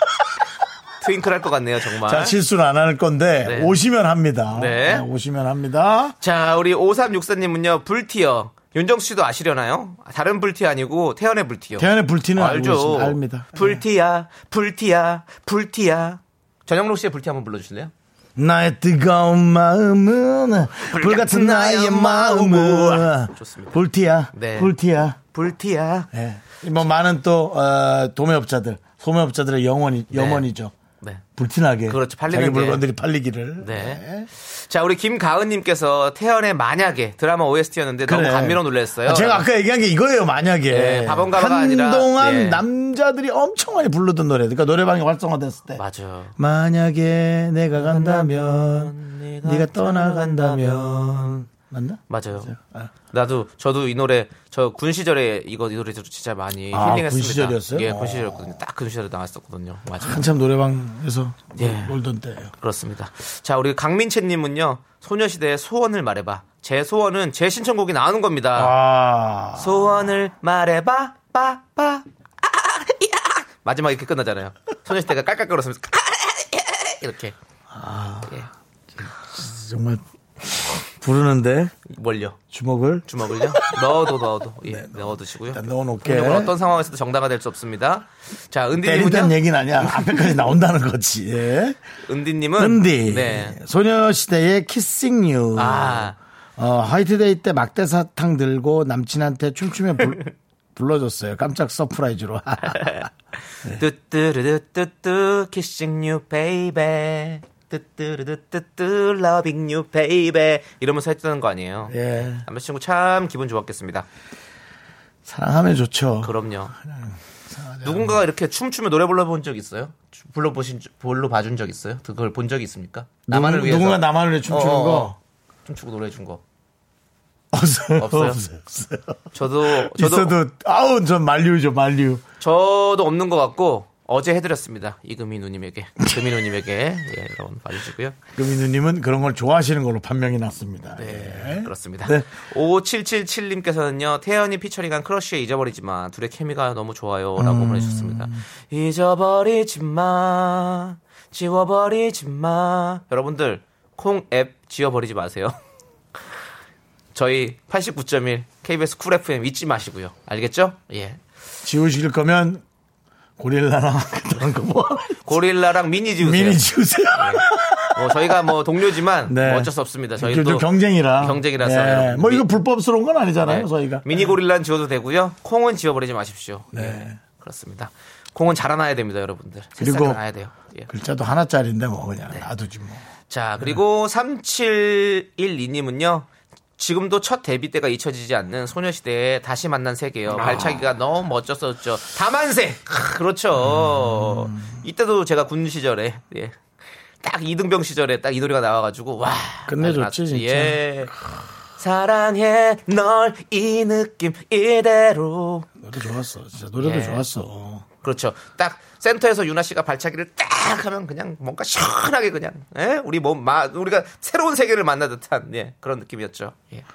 twinkle 할 것 같네요, 정말. 자, 실수는 안 할 건데 네. 오시면 합니다. 네. 오시면 합니다. 자, 우리 5364님은요, 불티어. 윤정수 씨도 아시려나요? 다른 불티 아니고 태연의 불티요. 태연의 불티는 알죠. 압니다. 불티야, 불티야, 불티야. 전영록 씨의 불티 한번 불러주실래요? 나의 뜨거운 마음은 불같은 나의 마음은 좋습니다. 불티야. 네. 불티야. 불티야. 예. 뭐 많은 또 어, 도매업자들, 소매업자들의 영원이 영원이죠. 네. 불티나게 그렇죠. 팔리는 자기 게. 물건들이 팔리기를. 네. 자, 우리 김가은님께서 태연의 만약에 드라마 OST였는데 너무 그래. 감미로 놀랐어요. 아, 제가 아까 얘기한 게 이거예요, 만약에. 네, 바본가마가 아니라, 한동안 예. 남자들이 엄청 많이 부르던 노래. 그러니까 노래방이 활성화됐을 때. 맞아. 만약에 내가 간다면, 내가 네가 떠나간다면. 맞나? 맞아요. 아. 나도 저도 이 노래 저 군 시절에 이거 이 노래 진짜 많이 아, 힐링했습니다. 군 시절이었어요? 예, 군 어. 시절이었거든요. 딱그 시절에 나왔었거든요. 맞아요. 한참 노래방에서 예. 놀던 때예요. 그렇습니다. 자, 우리 강민채 님은요. 소녀시대의 소원을 말해 봐. 제 소원은 제 신청곡이 나오는 겁니다. 아. 소원을 말해 봐, 빠, 빠. 아, 야. 마지막에 이렇게 끝나잖아요. 소녀시대가 깔깔거렸으면서 아, 야. 이렇게. 예. 정말 부르는데 뭘요? 주먹을 주먹을요? 넣어도 넣어도 예, 넣어두시고요. 일단 넣어놓게. 어떤 상황에서도 정당화 될 수 없습니다. 자, 은디님은요? 얘기는 아니야. 앞에까지 나온다는 거지. 예. 은디님은 은디. 네. 소녀시대의 Kissing You. 아, 어, 화이트데이 때 막대 사탕 들고 남친한테 춤추며 불, 불러줬어요. 깜짝 surprise로. 뚜뚜르뚜뚜뚜 kissing you baby. 뚜뚜르뚜뚜뚜 loving you baby. 이러면서 했다는 거 아니에요. 예. 남자친구 참 기분 좋았겠습니다. 사랑하면 좋죠. 그럼요. 누군가가 이렇게 춤추며 노래 불러본 적 있어요? 불러보신 적- 불러 봐준 적 있어요? 그걸 본 적이 있습니까? 나만을 누군- 위해서 누군가 나만을 위해 춤추는 어, 어, 거 어. 춤추고 노래 준 거. 없어요. 없어요? 없어요. 없어요. 저도 저도 있어도 아우 전 만류죠 만류. 저도 없는 것 같고 어제 해드렸습니다. 이금희 누님에게 금희 누님에게 예, 여러분 봐주시고요. 금민우님은 그런 걸 좋아하시는 걸로 판명이 났습니다. 네, 예. 그렇습니다. 네. 5777님께서는요, 태연이 featuring한 크러쉬의 잊어버리지마. 둘의 케미가 너무 좋아요. 라고 음. 보내주셨습니다. 잊어버리지마. 지워버리지마. 여러분들, 콩 앱 지워버리지 마세요. 저희 89.1 KBS 쿨 FM 잊지 마시고요. 알겠죠? 예. 지우실 거면 고릴라랑 그런 거 뭐. 고릴라랑 미니 지우세요. 미니 지우세요. 뭐 저희가 뭐 동료지만 네. 뭐 어쩔 수 없습니다. 좀 저희도 경쟁이라. 경쟁이라서 예. 여러분. 뭐 미- 이거 불법스러운 건 아니잖아요, 네. 저희가. 미니 고릴라는 지워도 되고요. 콩은 지워버리지 마십시오. 네. 예, 그렇습니다. 콩은 자라나야 됩니다, 여러분들. 그리고- 나야 돼요. 예. 글자도 하나짜리인데 뭐 그냥 네. 놔두지 뭐. 자, 그리고 3712님은요. 지금도 첫 데뷔 때가 잊혀지지 않는 소녀시대의 다시 만난 세계요. 아. 발차기가 너무 멋졌었죠. 다만세! 크, 그렇죠. 음. 이때도 제가 군 시절에, 예. 딱 이등병 시절에 딱 이 노래가 나와가지고, 와. 끝내줬지. 진짜. 예. 사랑해, 널 이 느낌 이대로. 노래 좋았어. 진짜 노래도 예. 좋았어. 그렇죠. 딱 센터에서 유나 씨가 발차기를 딱 하면 그냥 뭔가 시원하게 그냥 예? 우리 몸 마, 우리가 새로운 세계를 만나 듯한 예, 그런 느낌이었죠. 예.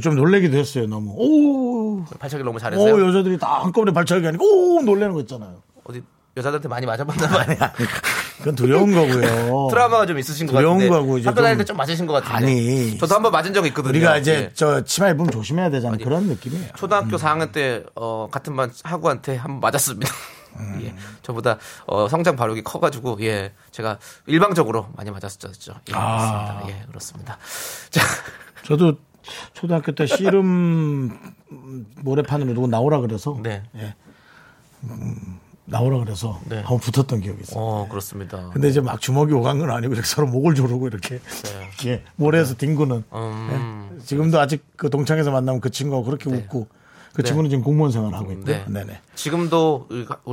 좀 놀래기도 했어요, 너무. 오, 발차기 너무 잘했어요. 오, 여자들이 다 한꺼번에 발차기 하니까 오, 놀래는 거 있잖아요. 어디 여자들한테 많이 맞아봤나 봐요. 그건 두려운 거고요. 트라우마가 좀 있으신 것 두려운 같은데. 거고 이제 학교 다닐 좀- 때좀 맞으신 것 같은데. 아니. 저도 한번 맞은 적 있거든요. 우리가 이제 예. 저 치마 입으면 조심해야 되잖아. 그런 느낌이에요. 초등학교 4학년 때 어, 같은 반 학우한테 한번 맞았습니다. 음. 예. 저보다 어, 성장 발육이 커가지고 예 제가 일방적으로 많이 맞았었죠. 예, 아. 그렇습니다. 예 그렇습니다. 자 저도 초등학교 때 씨름 모래판으로 누구 나오라 그래서 네. 예. 음, 나오라 그래서 네. 한번 붙었던 기억이 있어요. 어, 그렇습니다. 근데 이제 막 주먹이 오간 건 아니고 이렇게 서로 목을 조르고 이렇게 이렇게 모래에서 딩구는 네. 음, 예. 지금도 아직 그 동창에서 만나면 그 친구하고 그렇게 웃고 그 친구는 지금 공무원 생활을 하고 있고요. 네. 네. 네 지금도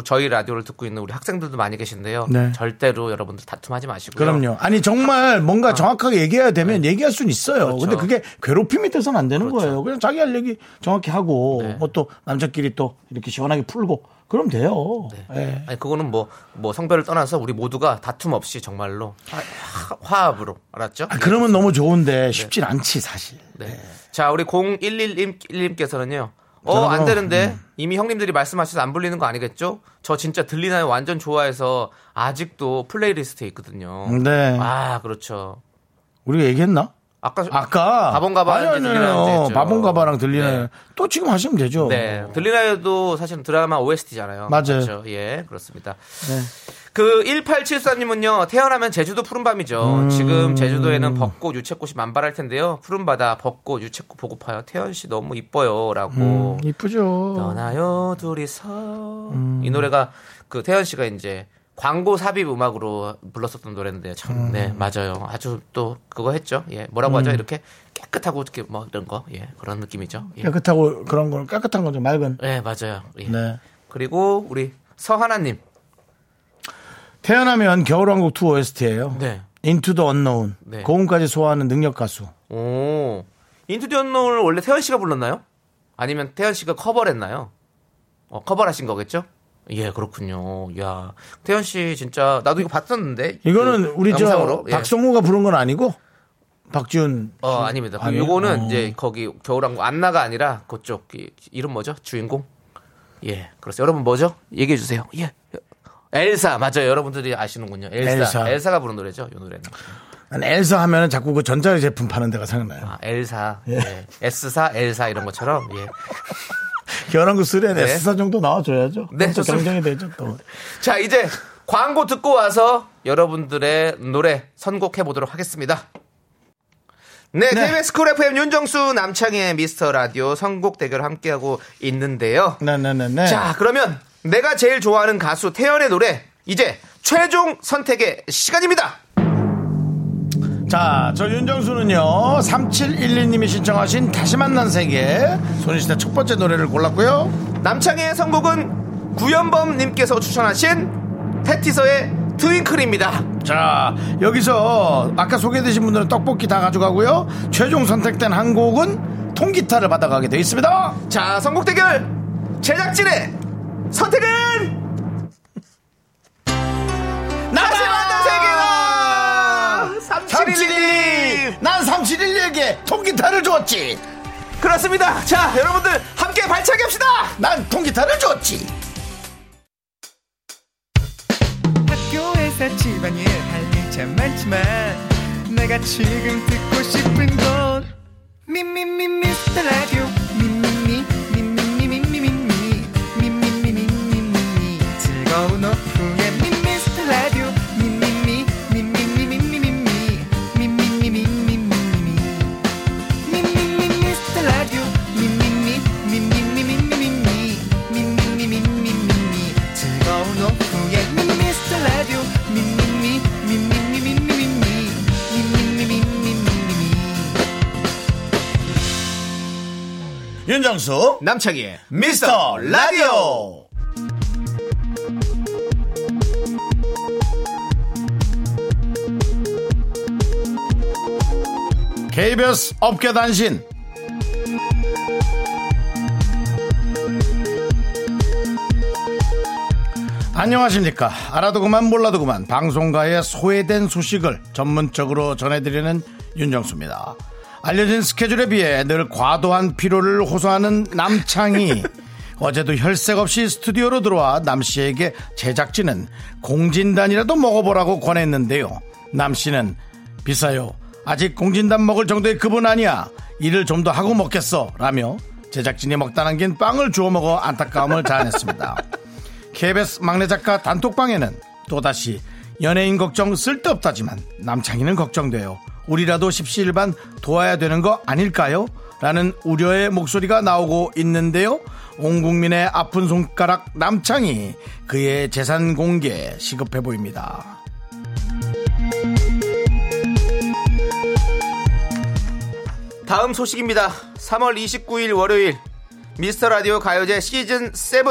저희 라디오를 듣고 있는 우리 학생들도 많이 계신데요. 네. 절대로 여러분들 다툼하지 마시고요. 그럼요. 아니 정말 뭔가 정확하게 얘기해야 되면 얘기할 수는 있어요. 아. 네. 그렇죠. 근데 그게 괴롭힘이 돼서는 안 되는 그렇죠. 거예요. 그냥 자기 할 얘기 정확히 하고 네. 뭐또 남자끼리 또 이렇게 시원하게 풀고 그럼 돼요. 예. 아니 그거는 뭐뭐 성별을 떠나서 우리 모두가 다툼 없이 정말로 화, 화합으로 알았죠? 아, 그러면 너무 좋은데 쉽진 않지 사실. 네. 자, 우리 0111님께서는요. 어, 안 뭐, 되는데 이미 형님들이 말씀하셔서 안 불리는 거 아니겠죠? 저 진짜 들리나요? 완전 좋아해서 아직도 playlist에 있거든요. 네. 아, 그렇죠. 우리가 얘기했나? 아까 아까 아니, 들리나요? 아니요. 바본가바랑 들리나요? 네. 또 지금 하시면 되죠. 네. 들리나요도 사실은 드라마 OST잖아요. 맞아요. 그렇죠. 예, 그렇습니다. 네. 그 1874님은요, 태어나면 제주도 푸른밤이죠. 음. 지금 제주도에는 벚꽃, 유채꽃이 만발할 텐데요. 푸른바다, 벚꽃, 유채꽃 보고파요. 태연 씨 너무 이뻐요. 라고. 음, 이쁘죠. 떠나요, 둘이서. 이 노래가 그 태연 씨가 이제 광고 삽입 음악으로 불렀었던 노래인데 참, 음. 네, 맞아요. 아주 또 그거 했죠. 예, 뭐라고 하죠? 이렇게 깨끗하고 이렇게 뭐 이런 거. 예, 그런 느낌이죠. 예, 깨끗하고 그런 건 깨끗한 거죠. 맑은. 예, 맞아요. 예. 네. 그리고 우리 서하나님. 태연 하면 겨울왕국 2 OST예요. 네. Into the Unknown. 네. 고음까지 소화하는 능력 가수. 오. Into the Unknown을 원래 태연 씨가 불렀나요? 아니면 태연 씨가 커버를 했나요? 어, 커버를 하신 거겠죠? 예, 그렇군요. 야, 태연 씨 진짜 나도 이거 봤었는데. 이거는 그 우리 저 영상으로. 예. 박성우가 부른 건 아니고 박지훈. 어, 아닙니다. 그 아니에요? 요거는 어. 이제 거기 겨울왕국 안나가 아니라 그쪽 이- 이름 뭐죠? 주인공? 예, 그렇습니다. 여러분 뭐죠? 얘기해 주세요. 예. 엘사 맞아요. 여러분들이 아시는군요. 엘사. 엘사. 가 부른 노래죠. 이 노래는. 난 엘사 하면은 자꾸 그 전자제품 파는 데가 생각나요. 아, 엘사. 예. S사, 엘사 이런 것처럼. 예. 겨울왕국 3에 네. S사 정도 나와줘야죠. 네, 또. 경쟁이 되죠 또. 자, 이제 광고 듣고 와서 여러분들의 노래 선곡해 보도록 하겠습니다. 네, 네. KBS 쿨 FM 윤정수 남창희의 미스터 라디오 선곡 대결 함께하고 있는데요. 네네네네. 자, 그러면 내가 제일 좋아하는 가수 태연의 노래 이제 최종 선택의 시간입니다. 자, 저 윤정수는요, 3712님이 신청하신 다시 만난 세계, 소녀시대 첫 번째 노래를 골랐고요. 남창희의 선곡은 구연범님께서 추천하신 태티서의 트윙클입니다. 자, 여기서 아까 소개되신 분들은 떡볶이 다 가져가고요. 최종 선택된 한 곡은 통기타를 받아가게 되어 있습니다. 자, 선곡 대결 제작진의 선택은 다시 만난 세계다. 3712. 난 3712에게 통기타를 줬지. 그렇습니다. 자, 여러분들 함께 발차기 합시다. 난 통기타를 줬지. 학교에서 집안일 할일참 많지만 내가 지금 듣고 싶은 건 미미미 미스터 라디오 미미미 즐거운 오후에 미스터 라디오 미미 미 미미미 미미미 미미미 미미미 미 미미 미스터 라디오 미미미 미미미 미미미 미미미 미미미 즐거운 오후에 미스터 라디오 미미미 미미미 미미미 미미미 미미미 윤정수, 남창희의 미스터 라디오. KBS 업계 단신. 안녕하십니까. 알아도 그만 몰라도 그만 방송가의 소외된 소식을 전문적으로 전해드리는 윤정수입니다. 알려진 스케줄에 비해 늘 과도한 피로를 호소하는 남창희. 어제도 혈색 없이 스튜디오로 들어와 남 씨에게 제작진은 공진단이라도 먹어보라고 권했는데요. 남 씨는 비싸요. 아직 공진단 먹을 정도의 급은 아니야. 일을 좀 더 하고 먹겠어. 라며 제작진이 먹다 남긴 빵을 주워 먹어 안타까움을 자아냈습니다. KBS 막내 작가 단톡방에는 또다시 연예인 걱정 쓸데없다지만 남창희는 걱정돼요. 우리라도 십시일반 도와야 되는 거 아닐까요? 라는 우려의 목소리가 나오고 있는데요. 온 국민의 아픈 손가락 남창희 그의 재산 공개 시급해 보입니다. 다음 소식입니다. 3월 29일 월요일 미스터 라디오 가요제 시즌 7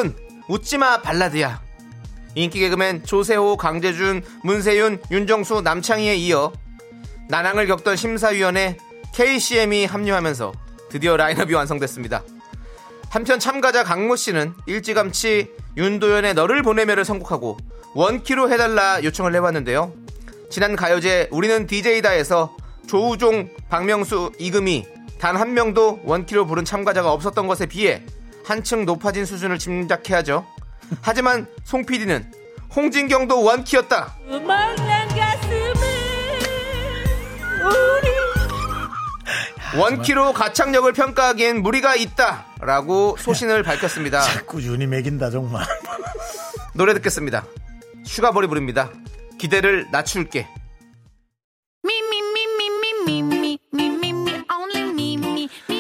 웃지마 발라드야. 인기 개그맨 조세호, 강재준, 문세윤, 윤정수, 남창희에 이어 난항을 겪던 심사위원회 KCM이 합류하면서 드디어 라인업이 완성됐습니다. 한편 참가자 강모 씨는 일찌감치 윤도현의 너를 보내며를 선곡하고 원키로 해달라 요청을 해봤는데요. 지난 가요제 우리는 DJ다에서 조우종, 박명수, 이금희 단 한 명도 원키로 부른 참가자가 없었던 것에 비해 한층 높아진 수준을 짐작해야죠. 하지만 송 PD는 홍진경도 원키였다. 원키로 가창력을 평가하기엔 무리가 있다라고 소신을 밝혔습니다. 자꾸 윤이 매긴다 정말. 노래 듣겠습니다. 슈가볼이 부릅니다. 기대를 낮출게.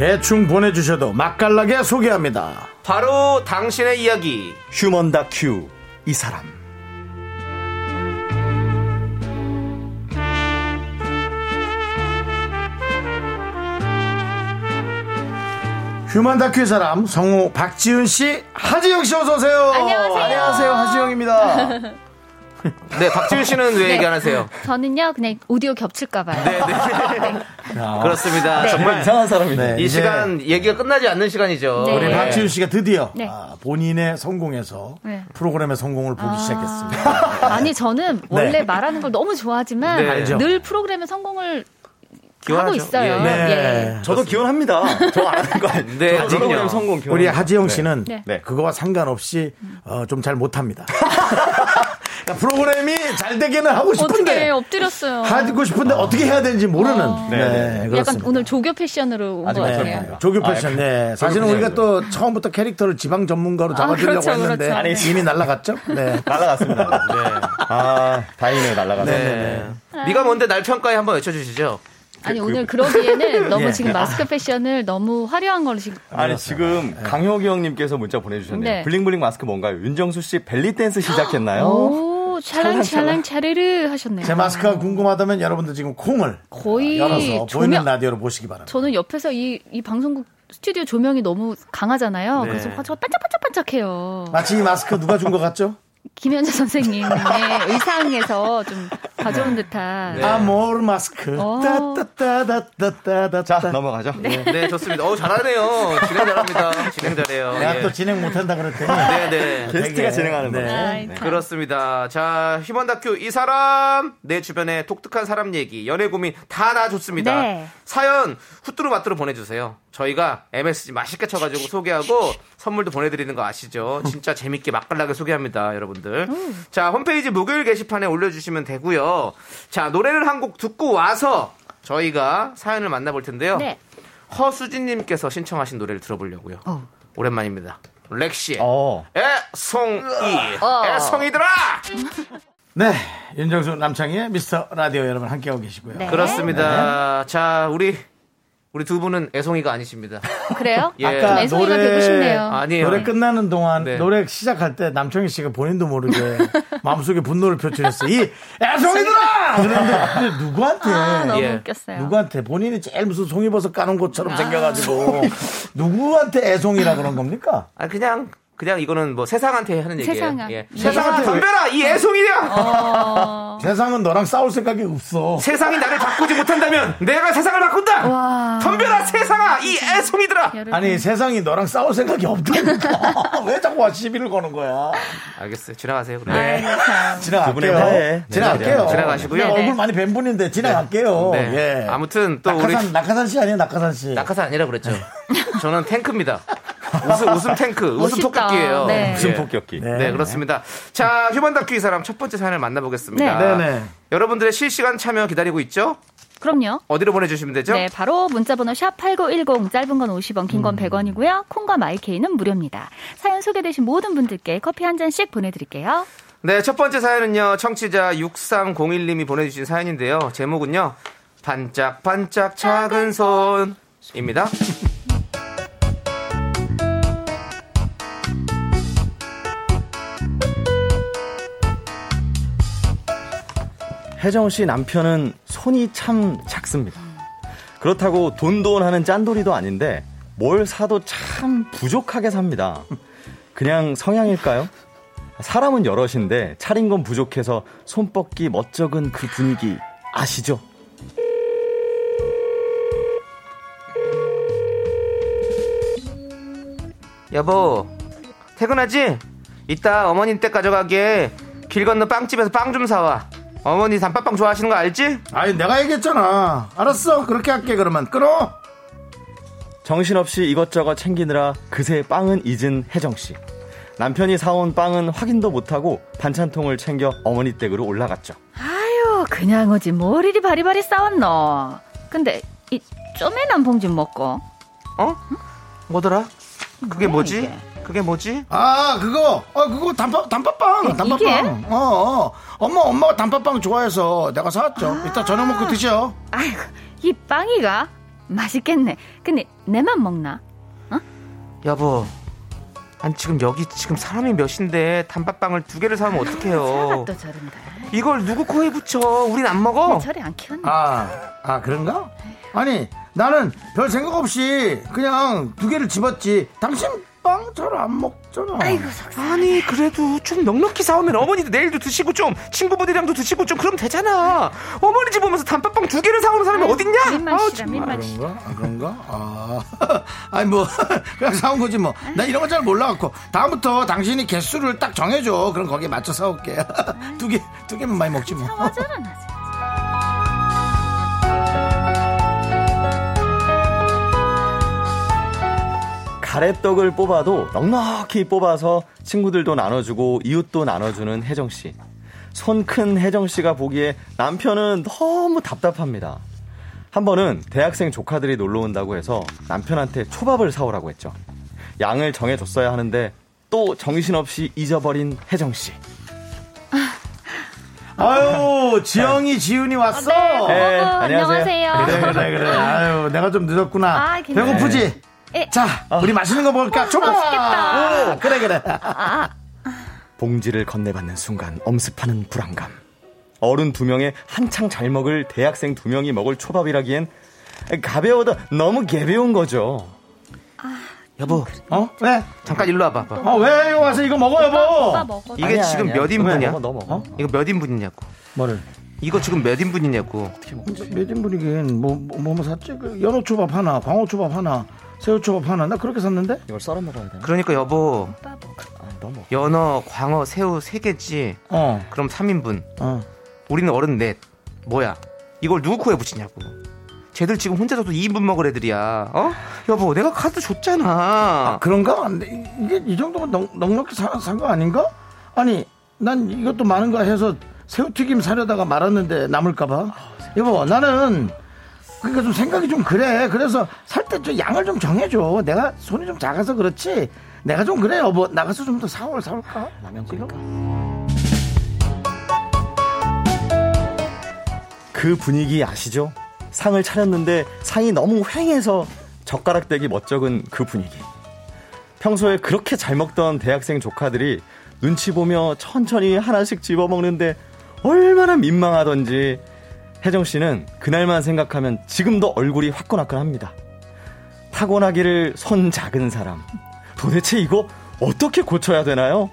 대충 보내주셔도 맛깔나게 소개합니다. 바로 당신의 이야기 휴먼 다큐 이 사람 휴먼 다큐의 사람 성우 박지은 씨, 하지영 씨 어서 오세요. 안녕하세요. 안녕하세요, 하지영입니다. 네 박지윤 씨는 왜 얘기 안 하세요 저는요 그냥 오디오 겹칠까봐요. 네, 야, 그렇습니다 정말 이상한 사람이네 네, 이 이제 시간 얘기가 끝나지 않는 시간이죠 네. 우리 네. 박지윤 씨가 드디어 네. 아, 본인의 성공에서 네. 프로그램의 성공을 보기 아. 시작했습니다. 아니 저는 원래 네. 말하는 걸 너무 좋아하지만 네. 늘 프로그램의 성공을 기원하죠. 하고 있어요. 예. 네. 예. 저도 기원합니다 저안 하는 거 아니에요 네, 성공 기원 우리 하지영 씨는 네. 네. 그거와 상관없이 어, 좀 잘 못합니다. 그러니까 프로그램이 잘 되기는 하고 어떻게 싶은데 엎드렸어요. 하고 싶은데 어떻게 해야 되는지 모르는. 어. 네, 네, 네. 약간 그렇습니다. 오늘 조교 패션으로 온 것 같아요. 조교 패션, 네. 사실은 우리가 또 처음부터 캐릭터를 지방 전문가로 잡아주려고 그렇죠, 했는데 그렇죠. 아니, 이미 날라갔죠? 네. 날라갔습니다 네. 아 다행이네요 날라가서 네. 네가 뭔데 날 평가해 한번 외쳐주시죠 아니 오늘 그러기에는 너무 예. 지금 마스크 패션을 너무 화려한 걸로 지금 아니 지금 강효기 형님께서 문자 보내주셨네요 네. bling bling 마스크 뭔가요 윤정수 씨 벨리 댄스 시작했나요 오 찰랑찰랑 차르르 하셨네요. 제 마스크가 궁금하다면 여러분들 지금 콩을 거의 열어서 보이는 조명 라디오로 보시기 바랍니다. 저는 옆에서 이, 이 방송국 스튜디오 조명이 너무 강하잖아요. 그래서 저 반짝반짝반짝해요. 마치 이 마스크 누가 준 것 같죠? 김현재 선생님의 의상에서 좀 가져온 듯한. 아모르 마스크. 어. 따따따따따따따. 자 넘어가죠 네 좋습니다 어 잘하네요 진행 잘합니다 진행 잘해요 내가 예. 또 진행 못한다 그랬더니. 네네 게스트가 진행하는 네. 거 아이, 참. 그렇습니다. 자, 휴먼 다큐 이 사람 내 주변에 독특한 사람 얘기, 연애 고민 다 놔줬습니다. 네. 사연 후뚜루 마뚜루 보내주세요. 저희가 MSG 맛있게 쳐가지고 소개하고 선물도 보내드리는 거 아시죠? 진짜 재밌게 맛깔나게 소개합니다, 여러분들. 자, 홈페이지 목요일 게시판에 올려주시면 되고요. 자, 노래를 한 곡 듣고 와서 저희가 사연을 만나볼 텐데요. 네. 허수진님께서 신청하신 노래를 들어보려고요. 어. 오랜만입니다. 렉시의 어. 애송이 어. 애송이들아 네. 윤정수 남창희의 미스터 라디오 여러분 함께하고 계시고요. 네. 그렇습니다. 자 우리 우리 두 분은 애송이가 아니십니다. 그래요? 예. 좀 애송이가 노래- 되고 싶네요. 아니에요. 노래 끝나는 동안 네. 노래 시작할 때 남청희 씨가 본인도 모르게 마음속에 분노를 표출했어요. 이 애송이들아! 그런데 근데 누구한테 아, 너무 예. 웃겼어요. 누구한테 본인이 제일 무슨 송이버섯 까는 것처럼 생겨가지고 누구한테 애송이라 그런 겁니까? 아 그냥 그냥 이거는 뭐 세상한테 하는 얘기예요. 세상아. 예. 예. 세상아 덤벼라 이 애송이야. 어. 세상은 너랑 싸울 생각이 없어. 세상이 나를 바꾸지 못한다면 내가 세상을 바꾼다. 와. 덤벼라 세상아 이 애송이들아. 아니 세상이 너랑 싸울 생각이 없다니까. 왜 자꾸 와 시비를 거는 거야? 알겠어요. 지나가세요. 그럼. 참. 지나갈게요. 화해. 네, 지나갈게요. 네, 지나가시고요. 네, 네. 얼굴 많이 뵌 분인데 지나갈게요. 네. 예. 아무튼 또 우리 낙하산 낙하산 씨 아니에요? 낙하산 씨. 낙하산 아니라 그랬죠. 저는 탱크입니다. 웃음, 웃음 탱크, 웃음 멋있다. 토끼예요. 네. 예. 폭격기. 네, 그렇습니다. 자, 휴먼 다큐 이 사람 첫 번째 사연을 만나보겠습니다. 네. 네네. 여러분들의 실시간 참여 기다리고 있죠? 그럼요. 어디로 보내주시면 되죠? 네, 바로 문자번호 샵 8910, 짧은 건 50원, 긴 음. 건 100원이고요. 콩과 마이케이는 무료입니다. 사연 소개되신 모든 분들께 커피 한 잔씩 보내드릴게요. 네, 첫 번째 사연은요, 청취자 6301님이 보내주신 사연인데요. 제목은요, 반짝반짝 작은 손입니다. 혜정 씨 남편은 손이 참 작습니다. 그렇다고 돈돈 하는 짠돌이도 아닌데 뭘 사도 참 부족하게 삽니다. 그냥 성향일까요? 사람은 여럿인데 차린 건 부족해서 손 뻗기 멋쩍은 그 분위기 아시죠? 여보, 퇴근하지? 이따 어머님 댁 가져가게 길 건너 빵집에서 빵 좀 사와. 어머니 단팥빵 좋아하시는 거 알지? 아니 내가 얘기했잖아. 알았어. 그렇게 할게 그러면 끊어. 정신없이 이것저것 챙기느라 그새 빵은 잊은 혜정 씨. 남편이 사온 빵은 확인도 못하고 반찬통을 챙겨 어머니 댁으로 올라갔죠. 아유, 그냥 오지 뭘 이리 바리바리 싸웠노. 근데 이 쪼매난 봉지 먹고. 어? 뭐더라? 그게 뭐야, 뭐지? 이게? 그게 뭐지? 아 그거 어 그거 단팥 단팥빵 이- 단팥빵. 이게? 어, 어 엄마 엄마가 단팥빵 좋아해서 내가 사왔죠. 이따 저녁 먹고 드셔. 아이고, 이 빵이가 맛있겠네. 근데 내만 먹나? 여보, 아니 지금 여기 지금 사람이 몇인데 단팥빵을 두 개를 사면 어떡해요? 또 저런다. 이걸 누구 코에 붙여? 우린 안 먹어. 저리 안 키웠네. 아, 아 그런가? 아니 나는 별 생각 없이 그냥 두 개를 집었지. 당신 빵 잘 안 먹잖아. 아이고. 아니 그래도 좀 넉넉히 사오면 어머니도 내일도 드시고 좀 친구분들이랑도 드시고 좀 그럼 되잖아. 어머니 집 오면서 단팥빵 두 개를 사오는 사람이 어딨냐? 정말. 민만 씨. 그런가? 아, 그런가? 아, 아니 뭐 그냥 사온 거지 뭐. 나 이런 거 잘 몰라갖고 다음부터 당신이 개수를 딱 정해줘. 그럼 거기에 맞춰 사올게. 두 개, 두 개면 많이 먹지 뭐. 상하잖아, 나진 가래떡을 뽑아도 넉넉히 뽑아서 친구들도 나눠주고 이웃도 나눠주는 혜정 씨. 손 큰 혜정 씨가 보기에 남편은 너무 답답합니다. 한 번은 대학생 조카들이 놀러 온다고 해서 남편한테 초밥을 사오라고 했죠. 양을 정해줬어야 하는데 또 정신없이 잊어버린 혜정 씨. 아유, 지영이 지훈이 왔어. 네, 어머, 안녕하세요. 안녕하세요. 그래 그래 그래. 아유, 내가 좀 늦었구나. 아. 배고프지? 예. 자, 우리 맛있는 거 먹을까? 초밥. 맛있겠다. 오, 그래 그래. 봉지를 건네받는 순간 엄습하는 불안감. 어른 두 명에 한창 잘 먹을 대학생 두 명이 먹을 초밥이라기엔 가벼워도 너무 개배운 거죠. 여보 어? 왜? 잠깐 일로 와봐. 어, 왜 와서 이거 먹어 여보? 오빠 먹어. 이게 아니야, 지금 아니야. 몇 인분이야? 너무 먹어, 너무 먹어. 이거 몇 인분이냐고. 뭐를? 이거 지금 몇 인분이냐고. 몇 인분이긴 뭐, 뭐, 뭐, 뭐 샀지? 그 연어 초밥 하나, 광어 초밥 하나, 새우초밥 하나. 나 그렇게 샀는데? 이걸 썰어 먹어야 되나? 그러니까 여보. 아, 너무. 연어, 광어, 새우 세 개지. 어, 그럼 3인분. 어. 우리는 어른 넷. 뭐야? 이걸 누구 코에 붙이냐고. 쟤들 지금 혼자서도 2인분 먹을 애들이야. 어? 여보, 내가 카드 줬잖아. 아, 그런가? 근데 이게 이 정도면 넉, 넉넉히 산 거 아닌가? 아니, 난 이것도 많은가 해서 새우튀김 사려다가 말았는데 남을까봐. 여보, 나는 그러니까 좀 생각이 좀 그래. 그래서 살 때 좀 양을 좀 정해줘. 내가 손이 좀 작아서 그렇지. 내가 좀 그래, 여보. 나가서 좀 더 사올 사올까? 라면 끓일까? 그 분위기 아시죠? 상을 차렸는데 상이 너무 휑해서 젓가락 대기 멋쩍은 그 분위기. 평소에 그렇게 잘 먹던 대학생 조카들이 눈치 보며 천천히 하나씩 집어 먹는데 얼마나 민망하던지 혜정 씨는 그날만 생각하면 지금도 얼굴이 화끈화끈합니다. 타고나기를 손 작은 사람. 도대체 이거 어떻게 고쳐야 되나요?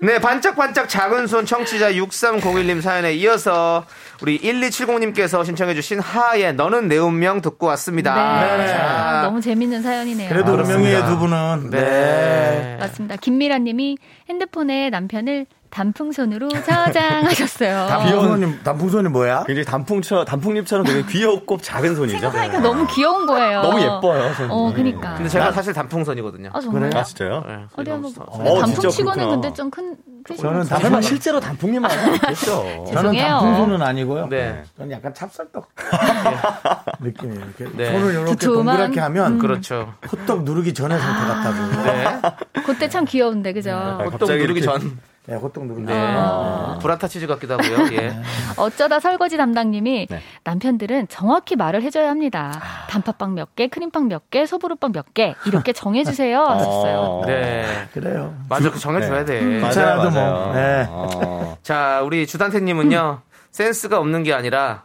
네, 반짝반짝 작은 손 청취자 6301님 사연에 이어서 우리 1270님께서 신청해주신 하의 너는 내 운명 듣고 왔습니다. 네. 자, 아, 너무 재밌는 사연이네요. 그래도. 운명의 두 분은 네. 네. 맞습니다. 김미라 님이 핸드폰에 남편을 단풍손으로 저장하셨어요. 단풍손이 단풍손이 뭐야? 굉장히 단풍처, 단풍잎처럼 되게 귀엽고 작은 손이죠. 생각하니까 너무 귀여운 거예요. 너무 예뻐요, 손이. 어, 그니까. 근데 제가 사실 단풍선이거든요. 아, 정말. 아, 진짜요? 네, 어디 한번? 어, 단풍 진짜 치고는 그렇구나. 근데 좀 큰. 저는 단풍 실제로 단풍잎만 알겠죠. 저는 죄송해요. 단풍손은 아니고요. 네. 저는 약간 찹쌀떡 느낌이에요. 이렇게 네. 손을 이렇게 두툼한, 동그랗게 하면 그렇죠. 호떡 누르기 전의 상태 같다고. 네. 그때 참 귀여운데, 그죠? 호떡 갑자기 누르기 전. 네, 호떡 누르기 네. 전. 브라타 치즈 같기도 하고요. 예. 어쩌다 설거지 담당님이 네. 남편들은 정확히 말을 해줘야 합니다. 단팥빵 몇 개, 크림빵 몇 개, 소보루빵 몇 개, 이렇게 정해주세요. 하셨어요. 어. 네. 그래요. 맞아, 그 정해줘야 돼. 맞아요, 귀찮아도 뭐. 맞아요. 네. 어. 자, 우리 주단태님은요, 센스가 없는 게 아니라,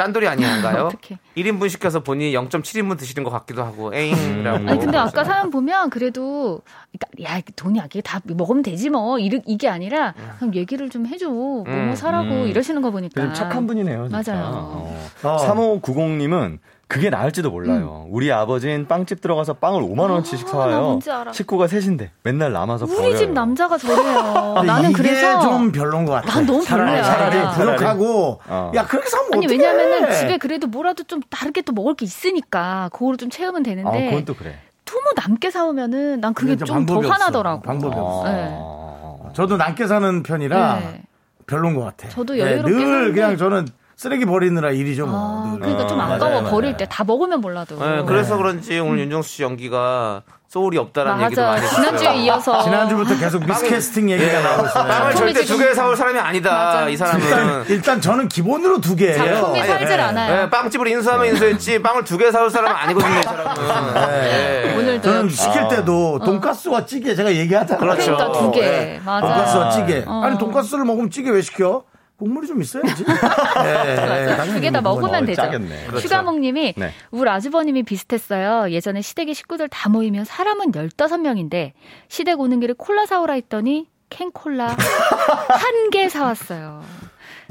짠돌이 아니한가요? 어떡해. 1인분 시켜서 본인이 0.7인분 드시는 것 같기도 하고, 에잉이라고. 아니 근데 아까 사연 보면 그래도 그러니까 야 돈이 아끼게 다 먹으면 되지 뭐 이르, 이게 아니라 그냥 얘기를 좀 해줘 뭐뭐 음, 사라고 음. 이러시는 거 보니까 좀 착한 분이네요. 진짜. 맞아요. 어. 어. 3590님은 그게 나을지도 몰라요. 우리 아버지는 빵집 들어가서 빵을 5만 원치씩 아, 사와요. 식구가 셋인데 맨날 남아서 우리 버려요. 집 남자가 저래요. 나는 이게 그래서 좀 별론 것 같아. 난 너무 차라리, 별로야. 차라리 부족하고 어. 야 그렇게 사면 아니 어떡해. 왜냐면은 집에 그래도 뭐라도 좀 다르게 또 먹을 게 있으니까 그거를 좀 채우면 아, 되는데 그건 또 그래. 너무 남게 사오면은 난 그게 좀 더. 화나더라고. 방법이 없어. 네. 어. 저도 남게 사는 편이라 네. 별론 것 같아. 저도 네, 여유롭게 늘 사는데. 그냥 저는 쓰레기 버리느라 일이죠 뭐. 아, 늘. 그러니까 좀 어, 아까워 맞아요, 버릴 맞아요. 때다 먹으면 몰라도. 네, 그래서 그런지 오늘 윤정수 씨 연기가 소울이 없다라는 얘기도 맞아. 많이 했어요. 지난주에 이어서 지난주부터 계속 미스캐스팅 얘기가 나오고 있어요. 빵을 절대 두 개 사올 사람이 아니다. 맞아. 이 일단, 사람은. 일단 저는 기본으로 두 개예요. 작품이 살질 않아요. 네, 빵집을 인수하면 인수했지 빵을 두 개 사올 사람은 아니거든요, 이 사람은. 네. 오늘도 저는 시킬 아. 때도 돈가스와 찌개 제가 얘기하잖아요. 그렇죠. 그러니까 두 개. 네. 맞아. 돈가스와 찌개. 어. 아니 돈가스를 먹으면 찌개 왜 시켜? 국물이 좀 있어야지. 네, 두개 다 먹으면 어, 되죠. 짜겠네. 그렇죠. 휴가목님이 네. 우리 아주버님이 비슷했어요. 예전에 시댁에 식구들 다 모이면 사람은 15명인데 시댁 오는 길에 콜라 사오라 했더니 캔콜라 한 개 사왔어요.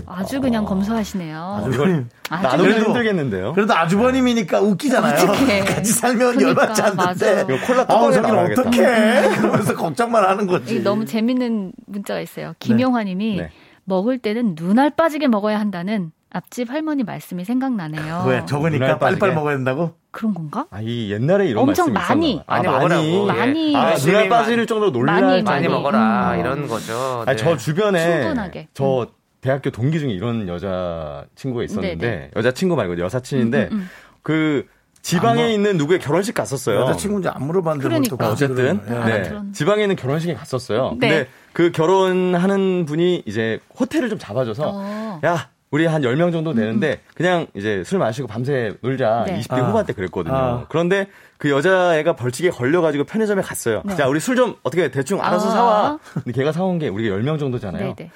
아주 그냥 검소하시네요. 이걸 아주 나누기 그냥- 힘들겠는데요. 그래도 아주버님이니까 웃기잖아요. 어떡해. 같이 살면 그러니까, 열받지 않는데. 맞아. 콜라 뚜껑에. 어떡해. 그러면서 걱정만 하는 거지. 너무 재밌는 문자가 있어요. 김용화님이 네. 먹을 때는 눈알 빠지게 먹어야 한다는 앞집 할머니 말씀이 생각나네요. 왜 적으니까 빨리빨리. 먹어야 된다고? 그런 건가? 아, 이 옛날에 이런 엄청 말씀이 많이. 있었나 봐요. 많이 먹으라고. 많이. 아, 눈알 마- 빠질 정도로 놀랄 많이, 많이 많이. 먹어라 음. 이런 거죠. 아니, 네. 저 주변에 충분하게. 저 대학교 동기 중에 이런 여자 친구가 있었는데 네네. 여자 친구 말고 여사친인데 음, 음, 그 지방에 안 뭐- 있는 누구의 결혼식 갔었어요. 여자친구인지 안 물어봤는데 그러니까. 뭘또 어쨌든 네. 들었네. 지방에 있는 결혼식에 갔었어요. 네. 근데 그 결혼하는 분이 이제 호텔을 좀 잡아줘서 어. 야 우리 한 10명 정도 되는데 그냥 이제 술 마시고 밤새 놀자. 네. 20대 아. 후반때 그랬거든요. 아. 그런데 그 여자애가 벌칙에 걸려가지고 편의점에 갔어요. 네. 자 우리 술 좀 어떻게 대충 알아서 아. 사와. 근데 걔가 사온 게 우리가 10명 정도잖아요. 네네.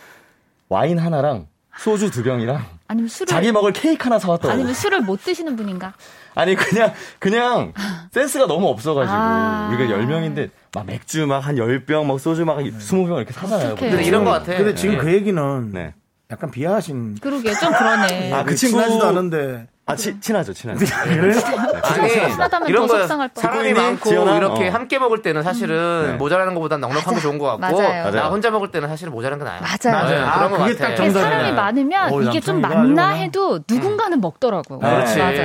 와인 하나랑 소주 두 병이랑 아니면 술을 자기 먹을 케이크 하나 사왔다고. 아니면 술을 못 드시는 분인가? 아니 그냥 그냥 센스가 너무 없어가지고 아. 우리가 10명인데 막 맥주 막 한 10병 막 소주 막 20병 이렇게 사잖아요. 근데 이런 거 같아. 근데 지금 네. 그 얘기는 네. 약간 비하하신. 그러게 좀 그러네. 아, 그 친구- 친하지도 않은데. 아 치, 친하죠 친하죠. 그래? 아니 친하다면 이런 더거 속상할 뻔. 사람이? 많고 지연아? 이렇게 어. 함께 먹을 때는 사실은 네. 모자라는 것보다 넉넉한 게 좋은 것 같고 맞아요. 나 맞아요. 혼자 먹을 때는 사실은 모자란 게 나아요. 맞아요. 네, 아, 그런 것 그게 같아. 딱 이게 정답이네. 사람이 많으면 어, 이게 좀 아니구나. 해도 누군가는 먹더라고. 그렇지. 맞아.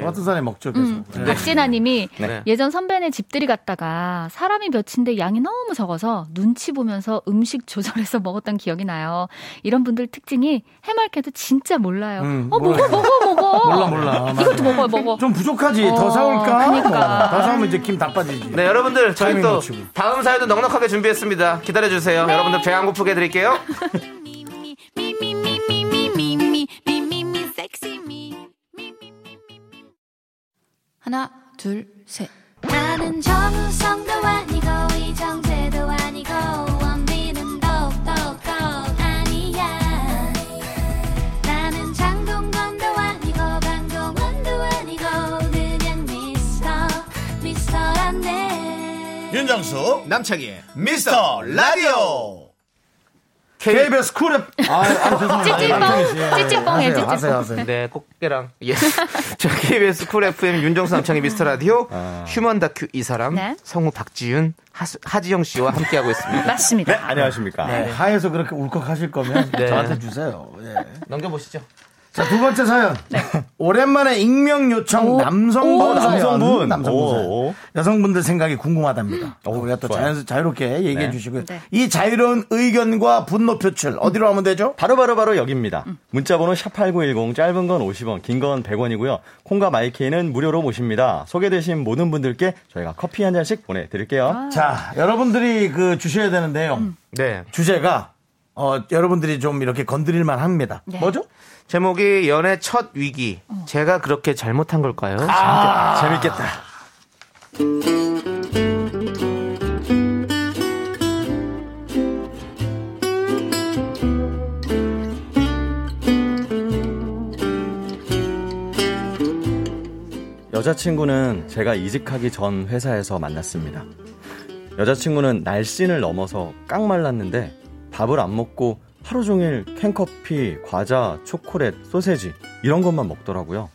저 같은 사람이 먹죠, 계속. 음, 네. 박진아님이 네. 예전 선배네 집들이 갔다가 사람이 몇인데 양이 너무 적어서 눈치 보면서 음식 조절해서 먹었던 기억이 나요. 이런 분들 특징이 해맑게도 진짜 몰라요. 음, 어. 먹어 먹어 먹어. 몰라, 몰라. 이것도 먹어요 먹어. 좀 부족하지. 더 어, 사올까? 그니까. 뭐. 더 사오면 이제 김 다 빠지지. 네, 여러분들 저희 또. 다음 사연도 넉넉하게 준비했습니다. 기다려 주세요. 여러분들 배 안 고프게 해드릴게요. 하나, 둘, 셋. 나는 정우성도 아니고 이정재도 아니고 윤정수 남창희의 미스터 라디오 KBS 쿨 F 아, 아 죄송합니다 찌찌뽕, 하세요, 찌찌뽕. 하세요 하세요 네, 꽃게랑. 예. 자, KBS 쿨 FM 윤정수 남창희 미스터 라디오 휴먼 다큐 이 사람 네. 성우 박지윤 하수- 하지영 씨와 함께하고 있습니다. 맞습니다. 네, 안녕하십니까. 네, 하에서 그렇게 울컥하실 거면 네. 저한테 주세요 예. 넘겨보시죠. 자, 두 번째 사연. 오랜만에 익명 요청 오. 남성분 오. 남성분. 남성분. 오, 오. 여성분들 생각이 궁금하답니다. 우리가 또. 자연, 자유롭게 얘기해 네. 주시고요. 네. 이 자유로운 의견과 분노 표출 어디로 하면 되죠? 바로바로 바로 여기입니다. 문자번호 샵8910 짧은 건 50원, 긴 건 100원이고요. 콩과 마이케이는 무료로 모십니다. 소개되신 모든 분들께 저희가 커피 한 잔씩 보내드릴게요. 자, 여러분들이 그 주셔야 되는데요. 네. 주제가 어, 여러분들이 좀 이렇게 건드릴만 합니다. 네. 뭐죠? 제목이 연애 첫 위기. 제가 그렇게 잘못한 걸까요? 아, 재밌겠다. 여자친구는 제가 이직하기 전 회사에서 만났습니다. 여자친구는 날씬을 넘어서 깡 말랐는데 밥을 안 먹고 하루 종일 캔커피, 과자, 초콜릿, 소세지 이런 것만 먹더라고요.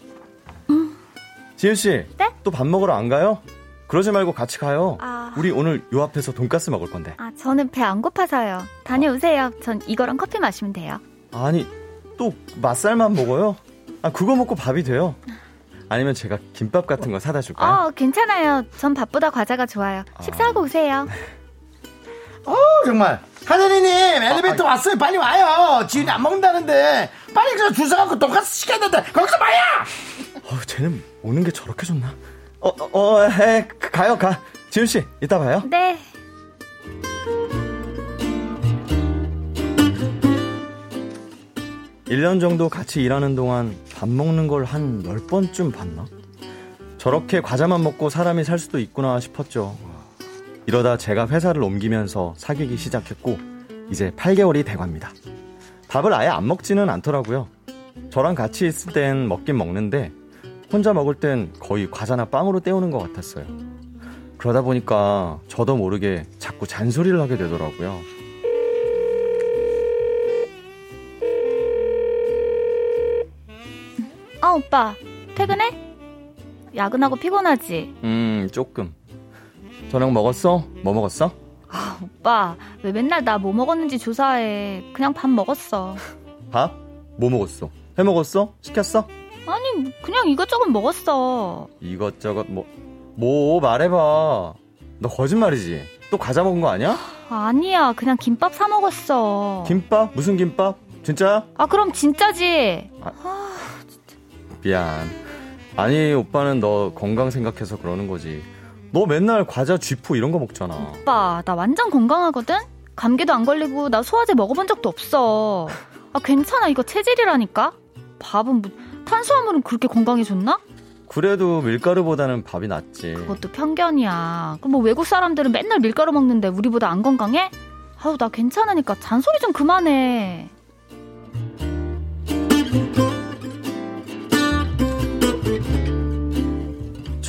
지은 씨, 네? 또 밥 먹으러 안 가요? 그러지 말고 같이 가요. 아. 우리 오늘 요 앞에서 돈가스 먹을 건데. 아, 저는 배 안 고파서요. 다녀오세요. 전 이거랑 커피 마시면 돼요. 아니, 또 맛살만 먹어요? 아, 그거 먹고 밥이 돼요. 아니면 제가 김밥 같은 거 사다 줄까요? 어, 괜찮아요. 전 밥보다 과자가 좋아요. 식사하고 오세요. 어, 정말. 하늘이님, 엘리베이터 왔어요. 빨리 와요. 지은이 안 먹는다는데. 빨리 그줄 서갖고 돈가스 시켜야 되는데. 거기서 봐야! 어, 쟤는 오는 게 저렇게 좋나? 어, 어, 어, 에, 가요, 가. 지은 씨, 이따 봐요. 네. 일년 정도 같이 일하는 동안 밥 먹는 걸 한 열번쯤 봤나? 저렇게 과자만 먹고 사람이 살 수도 있구나 싶었죠. 이러다 제가 회사를 옮기면서 사귀기 시작했고, 이제 8개월이 돼갑니다. 밥을 아예 안 먹지는 않더라고요. 저랑 같이 있을 땐 먹긴 먹는데, 혼자 먹을 땐 거의 과자나 빵으로 때우는 것 같았어요. 그러다 보니까 저도 모르게 자꾸 잔소리를 하게 되더라고요. 아, 오빠. 퇴근해? 야근하고 피곤하지? 음, 조금. 저녁 먹었어? 뭐 먹었어? 아, 오빠. 왜 맨날 나 뭐 먹었는지 조사해. 그냥 밥 먹었어. 밥? 뭐 먹었어? 해 먹었어? 시켰어? 아니, 그냥 이것저것 먹었어. 이것저것 뭐, 뭐 말해봐. 너 거짓말이지? 또 과자 먹은 거 아니야? 아니야. 그냥 김밥 사 먹었어. 김밥? 무슨 김밥? 진짜야? 아, 그럼 진짜지? 미안. 아니, 오빠는 너 건강 생각해서 그러는 거지. 너 맨날 과자 쥐포 이런 거 먹잖아. 오빠, 나 완전 건강하거든? 감기도 안 걸리고 나 소화제 먹어본 적도 없어. 아, 괜찮아. 이거 체질이라니까? 밥은 뭐, 탄수화물은 그렇게 건강에 좋나? 그래도 밀가루보다는 밥이 낫지. 그것도 편견이야. 그럼 뭐 외국 사람들은 맨날 밀가루 먹는데 우리보다 안 건강해? 아우, 나 괜찮으니까 잔소리 좀 그만해.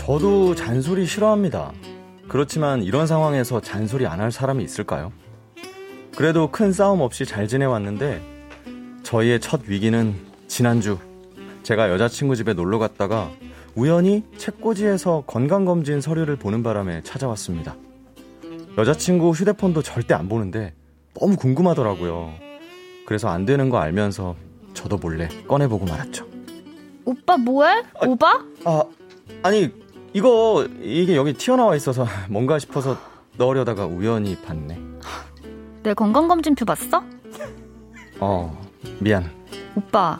저도 잔소리 싫어합니다. 그렇지만 이런 상황에서 잔소리 안 할 사람이 있을까요? 그래도 큰 싸움 없이 잘 지내왔는데 저희의 첫 위기는 지난주 제가 여자친구 집에 놀러 갔다가 우연히 책꽂이에서 건강검진 서류를 보는 바람에 찾아왔습니다. 여자친구 휴대폰도 절대 안 보는데 너무 궁금하더라고요. 그래서 안 되는 거 알면서 저도 몰래 꺼내보고 말았죠. 오빠 뭐해? 오바? 아, 아니, 이거, 이게 여기 튀어나와 있어서 뭔가 싶어서 넣으려다가 우연히 봤네. 내 건강검진표 봤어? 어, 미안. 오빠,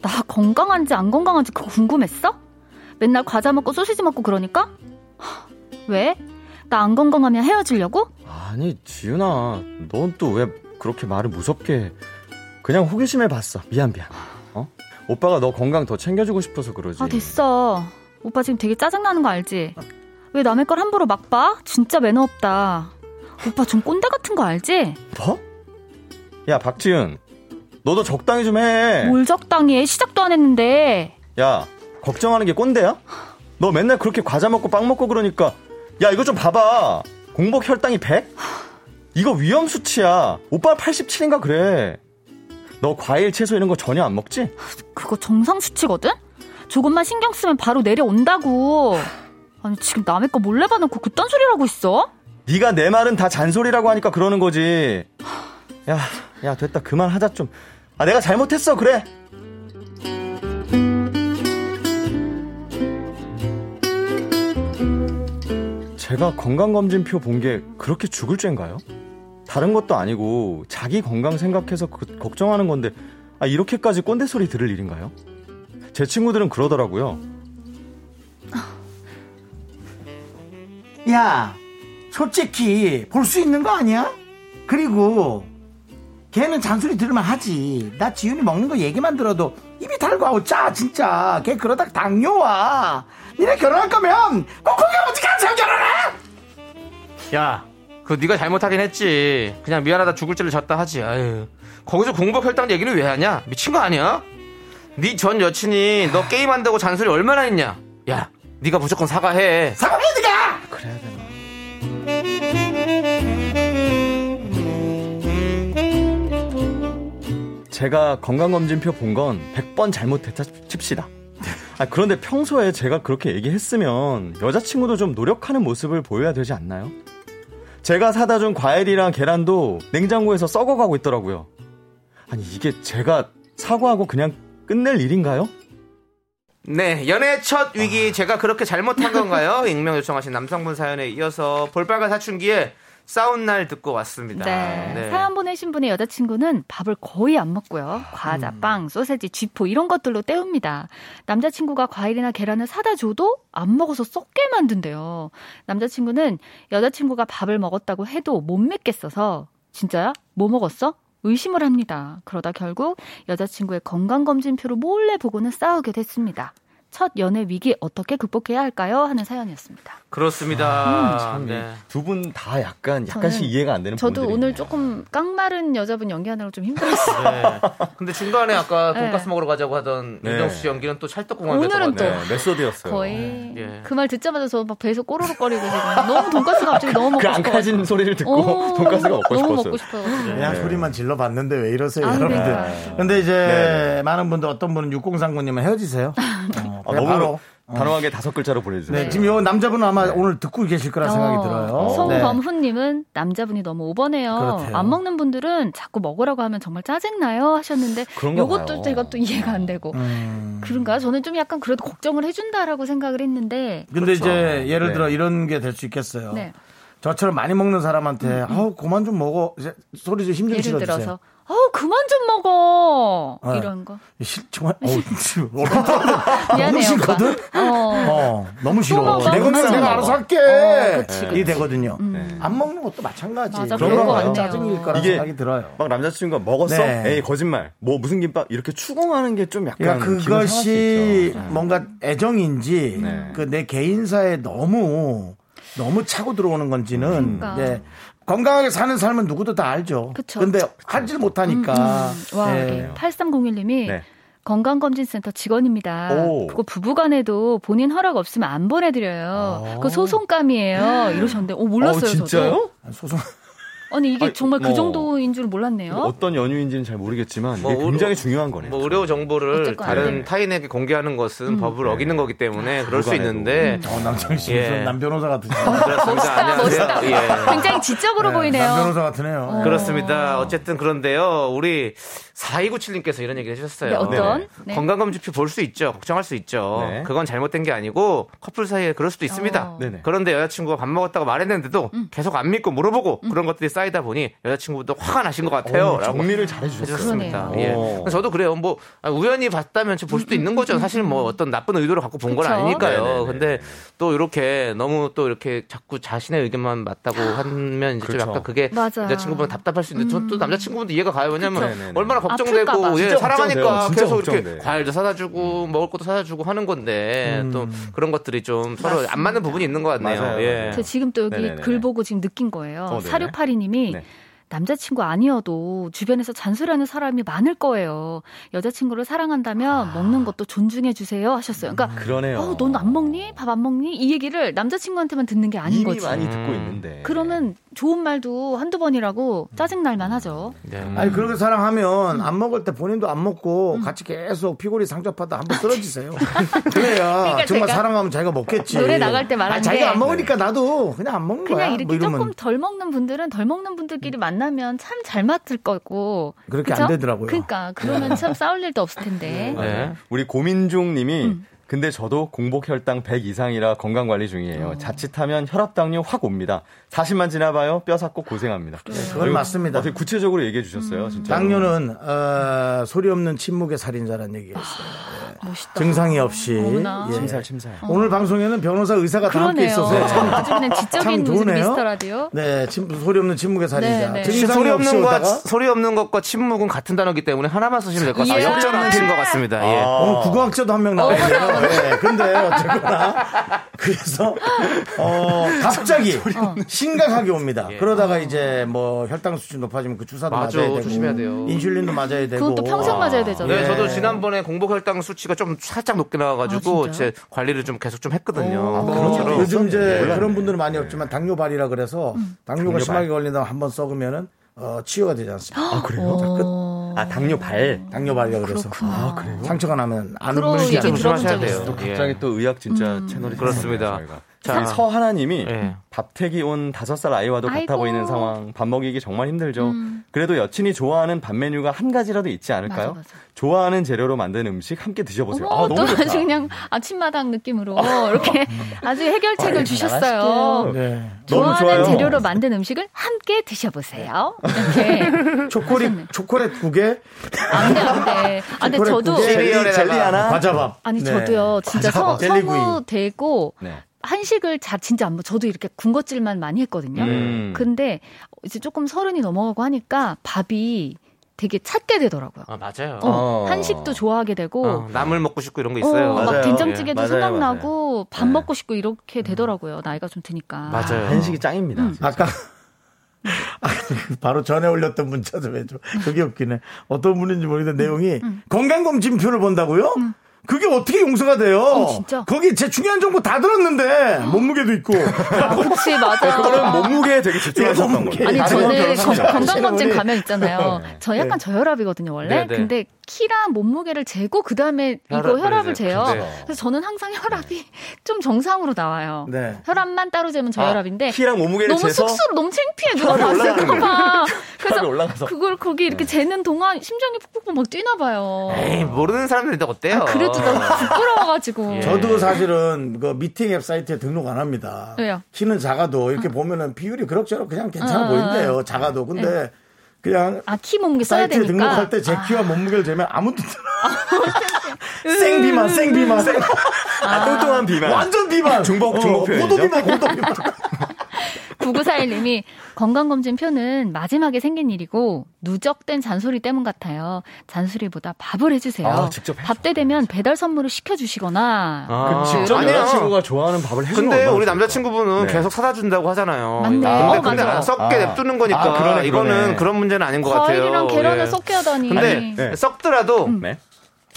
나 건강한지 안 건강한지 그거 궁금했어? 맨날 과자 먹고 소시지 먹고 그러니까? 하, 왜? 나 안 건강하면 헤어지려고? 아니, 지윤아, 넌 또 왜 그렇게 말을 무섭게 해? 그냥 호기심에 봤어. 미안, 미안. 어? 오빠가 너 건강 더 챙겨주고 싶어서 그러지. 아, 됐어. 오빠 지금 되게 짜증나는 거 알지? 왜 남의 걸 함부로 막 봐? 진짜 매너 없다. 오빠 좀 꼰대 같은 거 알지? 뭐? 야, 박지윤. 너도 적당히 좀 해. 뭘 적당히 해? 시작도 안 했는데. 야, 걱정하는 게 꼰대야? 너 맨날 그렇게 과자 먹고 빵 먹고 그러니까 야, 이거 좀 봐봐. 공복 혈당이 100? 이거 위험 수치야. 오빠 87인가 그래. 너 과일, 채소 이런 거 전혀 안 먹지? 그거 정상 수치거든? 조금만 신경 쓰면 바로 내려온다고. 아니 지금 남의 거 몰래 봐놓고 그딴 소리를 하고 있어? 네가 내 말은 다 잔소리라고 하니까 그러는 거지. 야, 야 됐다. 그만하자 좀. 아 내가 잘못했어. 그래. 제가 건강검진표 본 게 그렇게 죽을 죄인가요? 다른 것도 아니고 자기 건강 생각해서 그- 걱정하는 건데 아, 이렇게까지 꼰대 소리 들을 일인가요? 제 친구들은 그러더라고요. 야, 솔직히 볼 수 있는 거 아니야? 그리고 걔는 잔소리 들으면 하지. 나 지윤이 먹는 거 얘기만 들어도 입이 달고 짜 진짜. 걔 그러다 당뇨 와. 니네 결혼할 거면 꼭 거기 어떻게 하세요 결혼해? 야, 그 네가 잘못하긴 했지. 그냥 미안하다 죽을 죄를 졌다 하지. 아유. 거기서 공복 혈당 얘기를 왜 하냐? 미친 거 아니야? 네 전 여친이 너 게임한다고 잔소리 얼마나 했냐? 야, 네가 무조건 사과해. 사과해 니가. 그래야 되나? 제가 건강검진표 본 건 100번 잘못했다 칩시다. 아, 그런데 평소에 제가 그렇게 얘기했으면 여자친구도 좀 노력하는 모습을 보여야 되지 않나요? 제가 사다 준 과일이랑 계란도 냉장고에서 썩어가고 있더라고요. 아니, 이게 제가 사과하고 그냥 끝낼 일인가요? 네, 연애 첫 위기 제가 그렇게 잘못한 건가요? 익명 요청하신 남성분 사연에 이어서 볼빨간 사춘기에 싸운 날 듣고 왔습니다. 네. 사연 보내신 분의 여자친구는 밥을 거의 안 먹고요. 과자, 빵, 소세지, 쥐포 이런 것들로 때웁니다. 남자친구가 과일이나 계란을 사다 줘도 안 먹어서 썩게 만든대요. 남자친구는 여자친구가 밥을 먹었다고 해도 못 믿겠어서 진짜야? 뭐 먹었어? 의심을 합니다. 그러다 결국 여자친구의 건강검진표를 몰래 보고는 싸우게 됐습니다. 첫 연애 위기 어떻게 극복해야 할까요? 하는 사연이었습니다. 그렇습니다. 참, 네. 두분 다 약간, 약간씩 이해가 안 되는 저도 부분들이 오늘. 조금 깡마른 여자분 연기하느라 좀 힘들었어요. 네. 근데 중간에 아까 네. 돈가스 먹으러 가자고 하던 네. 윤정수 씨 연기는 또 찰떡궁합 오늘은 또 네, 메소드였어요. 거의 예. 그말 듣자마자 저 막 배에서 꼬르륵거리고 지금 너무 돈가스가 갑자기 너무 먹고 그 싶어. 앙카진 소리를 듣고 돈가스가 먹고 너무 싶었어요. 먹고 싶어요. 그냥 소리만 질러봤는데 왜 이러세요 아, 여러분들. 근데 이제 네. 많은 분들 어떤 분은 6039님은 헤어지세요. 어, 아, 그냥 너무 바로. 단호하게 다섯 글자로 보내주세요. 네, 지금 요 남자분은 아마 오늘 듣고 계실 거라 생각이 어, 들어요. 네. 송범훈님은 남자분이 너무 오버네요. 그렇대요. 안 먹는 분들은 자꾸 먹으라고 하면 정말 짜증나요 하셨는데 그런가 요것도 봐요. 제가 또 이해가 안 되고 음. 그런가요? 저는 좀 약간 그래도 걱정을 해준다라고 생각을 했는데 근데 이제 예를 네. 들어 이런 게 될 수 있겠어요. 네. 저처럼 많이 먹는 사람한테 아우 그만 좀 먹어 이제 소리 좀 힘좀 예를 실어주세요. 들어서 어 그만 좀 먹어 네. 이런 거 실 정말 어, 너무 싫거든. 어. 어, 너무 싫어. 내 그만 내가 먹어. 알아서 할게. 어, 그치, 이게 되거든요. 네. 안 먹는 것도 마찬가지. 맞아, 그런 거. 짜증일 거라 생각이 들어요. 막 남자친구가 먹었어? 네. 에이 거짓말. 뭐 무슨 김밥 이렇게 추궁하는 게 좀 약간 그러니까 그것이 있죠. 뭔가 애정인지 네. 그내 개인사에 너무 너무 차고 들어오는 건지는 그러니까. 네. 건강하게 사는 삶은 누구도 다 알죠. 그쵸. 근데 하질 못하니까. 와, 네. 네. 8301님이 네. 건강검진센터 직원입니다. 오. 그거 부부간에도 본인 허락 없으면 안 보내드려요. 그 소송감이에요. 이러셨는데, 오, 몰랐어요. 어, 진짜요? 저도. 소송 아니, 이게 아니, 정말 그 뭐. 정도인 줄 몰랐네요. 어떤 연유인지는 잘 모르겠지만 뭐 이게 의료- 굉장히 중요한 거네요. 뭐 의료 정보를 다른 안 돼. 타인에게 공개하는 것은 법을 네. 어기는 거기 때문에 그럴 수. 있는데 어, 남창희 씨 예. 무슨 남 변호사 같으시네. 그렇습니다. 멋있다. 멋있다. 예. 굉장히 지적으로 남 보이네요. 변호사 같으네요. 어. 그렇습니다. 어쨌든 그런데요. 우리 4297님께서 이런 얘기 해주셨어요. 네, 어떤? 네. 건강검진표 볼 수 있죠. 걱정할 수 있죠. 네. 그건 잘못된 게 아니고 커플 사이에 그럴 수도 있습니다. 어. 그런데 여자친구가 밥 먹었다고 말했는데도 음. 계속 안 믿고 물어보고 그런 것들이 쌓이다 보니 여자친구도 화가 나신 것 같아요. 어, 라고 정리를 잘해주셨어요. 해주셨습니다. 그러네요. 예. 오. 그래서 저도 그래요. 뭐 아, 우연히 봤다면 볼 수도 있는 거죠. 사실 뭐 어떤 나쁜 의도를 갖고 본 건. 아니니까요. 네네네. 근데 또 이렇게 너무 또 이렇게 자꾸 자신의 의견만 맞다고 하면 이제 좀 그렇죠. 약간 그게 맞아. 여자친구분 답답할 수 있는데 저또 남자친구분도 이해가 가요. 왜냐면. 네네네. 얼마나. 걱정되고 예, 진짜 사랑하니까 걱정돼요. 계속 이렇게 걱정돼. 과일도 사다 주고 먹을 것도 사다 주고 하는 건데 음. 또 그런 것들이 좀 서로 안 맞는 부분이 있는 것 같네요. 맞아요, 예. 저 지금 또 여기 네네네. 글 보고 지금 느낀 거예요. 어. 사료파리님이 네. 남자친구 아니어도 주변에서 잔소리하는 사람이 많을 거예요. 여자친구를 사랑한다면 먹는 것도 존중해 주세요 하셨어요. 그러니까 그러네요. 어, 넌안 먹니? 밥 안 먹니? 이 얘기를 남자친구한테만 듣는 게 아닌 이미 거지. 많이 듣고 음. 있는데. 그러면 좋은 말도 한두 번이라고 짜증날만 하죠. 네. 아니 그렇게 음. 사랑하면 안 먹을 때 본인도 안 먹고 같이 계속 피골이 상접하다 한번 쓰러지세요. 그래야 정말 제가 사랑하면 자기가 먹겠지. 그러니까 노래 나갈 때 말한 아니, 자기가 게안 먹으니까 나도 그냥 안 먹는 거야. 그냥 이렇게 뭐 조금 덜 먹는 분들은 덜 먹는 분들끼리 만나면 참 잘 맞을 거고. 그렇게 그죠? 안 되더라고요. 그러니까 그러면 참 싸울 일도 없을 텐데. 네. 우리 고민중 님이 음. 근데 저도 공복 혈당 100 이상이라 건강 관리 중이에요. 어. 자칫하면 혈압 당뇨 확 옵니다. 40만 지나봐요. 뼈 삭고 고생합니다. 그건 그리고 맞습니다. 어떻게 구체적으로 얘기해 주셨어요, 진짜. 당뇨는 어, 소리 없는 침묵의 살인자라는 얘기가 있어요. 멋있다. 증상이 없이. 예. 침살 침살. 오늘 방송에는 변호사 의사가 다 함께 그러네요. 있어서 참, 아주 그냥 참 지적인. 미스터 라디오. 네, 침, 소리 없는 침묵의 살인자. 네, 네. 증상이 소리 없이 없는 것 소리 없는 것과 침묵은 같은 단어이기 때문에 하나만 쓰시면 될 것 같아요. 이야. 역전하신 것 같습니다. 예. 오늘 국어학자도 한 명 나왔네요. 예, 근데 어쨌거나 그래서 어 갑자기 심각하게 옵니다. 그러다가 이제 뭐 혈당 수치 높아지면 그 주사도 맞아, 맞아야 되고 조심해야 돼요. 인슐린도 맞아야 되고 또 평생 맞아야 되잖아요. 네, 예. 저도 지난번에 공복 혈당 수치가 좀 살짝 높게 나와가지고 아, 제 관리를 좀 계속 좀 했거든요. 어, 그것처럼 요즘 이제 몰랐네. 그런 분들은 많이 없지만 당뇨발이라 그래서 당뇨가 당뇨발. 심하게 걸린다면 한번 썩으면은 어, 치유가 되지 않습니다. 아, 그래요? 어. 아, 당뇨 발. 당뇨 발이라 그래서 그렇구나. 아, 그래요? 상처가 나면 안 않습니다. 들어본 조심하셔야 돼요. 예. 갑자기 또 의학 진짜 음. 채널이 그렇습니다. 자. 서하나님이 예. 밥택이 온 다섯 살 아이와도 같아 아이고. 보이는 상황, 밥 먹이기 정말 힘들죠. 음. 그래도 여친이 좋아하는 밥 메뉴가 한 가지라도 있지 않을까요? 맞아, 맞아. 좋아하는 재료로 만든 음식 함께 드셔보세요. 어머, 아, 또 너무 좋다. 아주 그냥 아침마당 느낌으로 이렇게 아주 해결책을 주셨어요. 네. 좋아하는 좋아요. 재료로 만든 음식을 함께 드셔보세요. 이렇게. 초콜릿 초콜릿 국에 안 돼, 안 돼. 아, 근데 저도. 시리얼에다가 젤리 하나? 과자밥. 아니, 네. 저도요, 진짜 서, 과자밥. 젤리구이. 성우 되고, 네. 한식을 자, 진짜 안 먹, 저도 이렇게 군것질만 많이 했거든요. 음. 근데 이제 조금 서른이 넘어가고 하니까 밥이 되게 찾게 되더라고요. 아, 맞아요. 어, 어. 한식도 좋아하게 되고, 어, 나물 먹고 싶고 이런 거 있어요. 어, 막 맞아요. 된장찌개도 예. 생각나고 밥 네. 먹고 싶고 이렇게 되더라고요. 나이가 좀 드니까. 맞아요. 한식이 짱입니다. 음. 아까 아, 바로 전에 올렸던 문자 좀 해줘. 그게 웃기네. 어떤 분인지 모르겠는데 내용이 건강검진표를 본다고요? 그게 어떻게 용서가 돼요? 어, 진짜? 거기 제 중요한 정보 다 들었는데 몸무게도 있고. 아, 그치, 맞아. 그거는 몸무게에 되게 집중하셨던 몸무게. 거예요. 아니 저는 건- 건강검진 가면 있잖아요. 네. 저 약간 저혈압이거든요 원래. 네, 네. 근데 키랑 몸무게를 재고 그 다음에 이거 혈압을 혈압을 이제- 재요. 네. 그래서 저는 항상 혈압이 좀 정상으로 나와요. 네. 혈압만 따로 재면 아, 저혈압인데 키랑 몸무게를 너무 재서 쑥스러 너무 창피해 누가 봤을까봐. 그래서 올라가서. 네. 그걸 거기 이렇게 재는 동안 심장이 푹푹 막 뛰나 봐요. 에이, 모르는 사람들인데 어때요? 아, 그래도 너무 부끄러워가지고. 예. 저도 사실은 그 미팅 앱 사이트에 등록 안 합니다. 왜요? 키는 작아도 이렇게 보면은 비율이 그럭저럭 그냥 괜찮아 어, 보인대요. 작아도. 근데 그냥 아 키 몸무게 써야 사이트에 되니까. 등록할 때 제 키와 몸무게를 재면 아무도 생비만 생비만 아, 뚱뚱한 비만. 완전 비만 중복, 중복 표현이죠? 고도 비만 고도 비만 9941님이 건강검진 표는 마지막에 생긴 일이고 누적된 잔소리 때문 같아요. 잔소리보다 밥을 해주세요. 아, 직접 해줘. 밥때 되면 배달 선물을 시켜주시거나. 아, 직접 아니에요. 여자친구가 좋아하는 밥을 해주는 근데 우리? 남자친구분은 네. 계속 사다 준다고 하잖아요. 맞네. 근데, 어, 근데 맞아. 안 썩게 아. 냅두는 거니까 아, 그러네, 이거는 그러네. 그런 문제는 아닌 것 같아요. 과일이랑 계란을 예. 섞게 하다니. 근데 네. 썩더라도 네.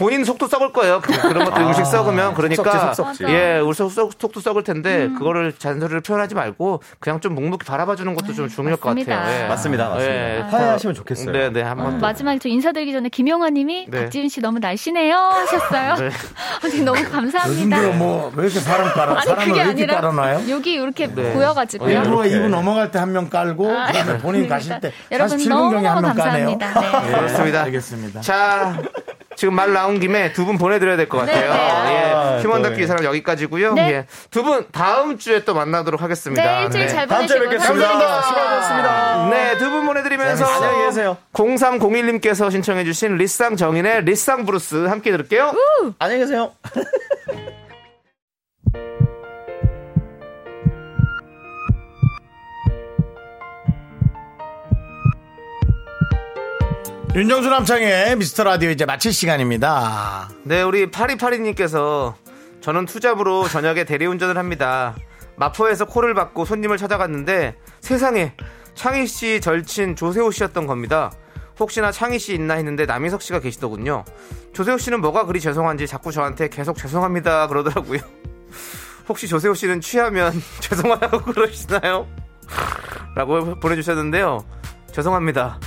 본인 속도 썩을 거예요. 그- 그런 것들 음식 썩으면 그러니까. 예, 우리 속, 속, 속도 썩을 텐데 그거를 잔소리를 표현하지 말고 그냥 좀 묵묵히 바라봐주는 것도 좀 중요할 것 맞습니다. 같아요. 예. 맞습니다, 맞습니다. 예. 화해하시면 좋겠어요. 네, 네, 한번 또. 마지막에 저 인사드리기 전에 김영아님이 네. 박지윤 씨 너무 날씬해요 하셨어요. 네. 아니, 너무 요즘 감사합니다. 들어 뭐왜 이렇게 사람 깔아 아니 사람을 그게 왜 이렇게 아니라 깔아놔요? 여기 이렇게 네. 보여가지고요. 어, 일부러. 2부 넘어갈 때 한 명 깔고 그다음에 본인 가실 때 여러분 47분경에 한명 너무너무 까네요. 감사합니다. 네. 그렇습니다. 알겠습니다. 자, 지금 말 나온 김에 두 분 보내드려야 될 것 같아요. 네, 네. 예. 휴먼 아, 다큐 또, 이 사람 여기까지고요. 네. 예. 두분 다음 주에 또 만나도록 하겠습니다. 네, 일주일 잘 다음 주에 뵙겠습니다. 감사드리겠습니다. 수고하셨습니다. 네, 두 분 보내드리면서 안녕히 계세요. 0301님께서 신청해주신 리쌍 정인의 리쌍 브루스 함께 들을게요. 안녕히 계세요. 윤정수 남창의 미스터 라디오 이제 마칠 시간입니다. 네, 우리 파리파리님께서 저는 투잡으로 저녁에 대리운전을 합니다. 마포에서 콜을 받고 손님을 찾아갔는데 세상에 창희 씨 절친 조세호 씨였던 겁니다. 혹시나 창희 씨 있나 했는데 남희석 씨가 계시더군요. 조세호 씨는 뭐가 그리 죄송한지 자꾸 저한테 계속 죄송합니다 그러더라고요. 혹시 조세호 씨는 취하면 죄송하다고 그러시나요? 라고 보내주셨는데요. 죄송합니다.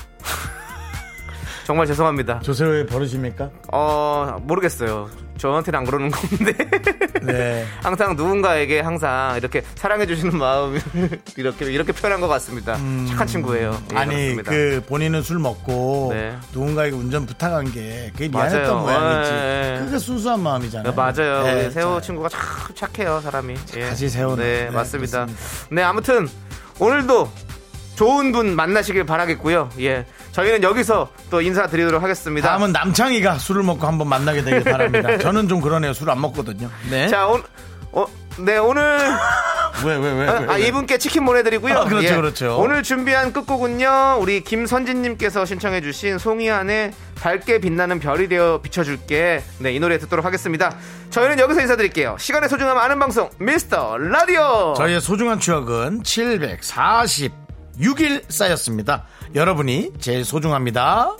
정말 죄송합니다. 조세호의 버릇입니까? 어, 모르겠어요. 저한테는 안 그러는 건데. 네. 항상 누군가에게 항상 이렇게 사랑해 주시는 마음, 이렇게, 이렇게 표현한 것 같습니다. 착한 친구예요. 예, 아니 그렇습니다. 그 본인은 술 먹고 네. 누군가에게 운전 부탁한 게 그게 미안했던 맞아요. 모양이지. 예, 예. 그게 순수한 마음이잖아요. 네, 맞아요. 네, 우리 세호 자, 친구가 참 착해요, 사람이. 예. 같이 세호는. 네, 네, 맞습니다. 그렇습니다. 네, 아무튼 오늘도 좋은 분 만나시길 바라겠고요. 예. 저희는 여기서 또 인사드리도록 하겠습니다. 다음은 남창희가 술을 먹고 한번 만나게 되길 바랍니다. 저는 좀 그러네요. 술 안 먹거든요. 네. 자, 오늘, 어, 네, 오늘. 왜, 왜, 왜? 아, 왜, 아, 왜? 이분께 치킨 보내드리고요. 아, 그렇죠, 그렇죠. 오늘 준비한 끝곡은요, 우리 김선진님께서 신청해주신 송이안의 밝게 빛나는 별이 되어 비춰줄게. 네, 이 노래 듣도록 하겠습니다. 저희는 여기서 인사드릴게요. 시간의 소중함 아는 방송, 미스터 라디오! 저희의 소중한 추억은 746일 쌓였습니다. 여러분이 제일 소중합니다.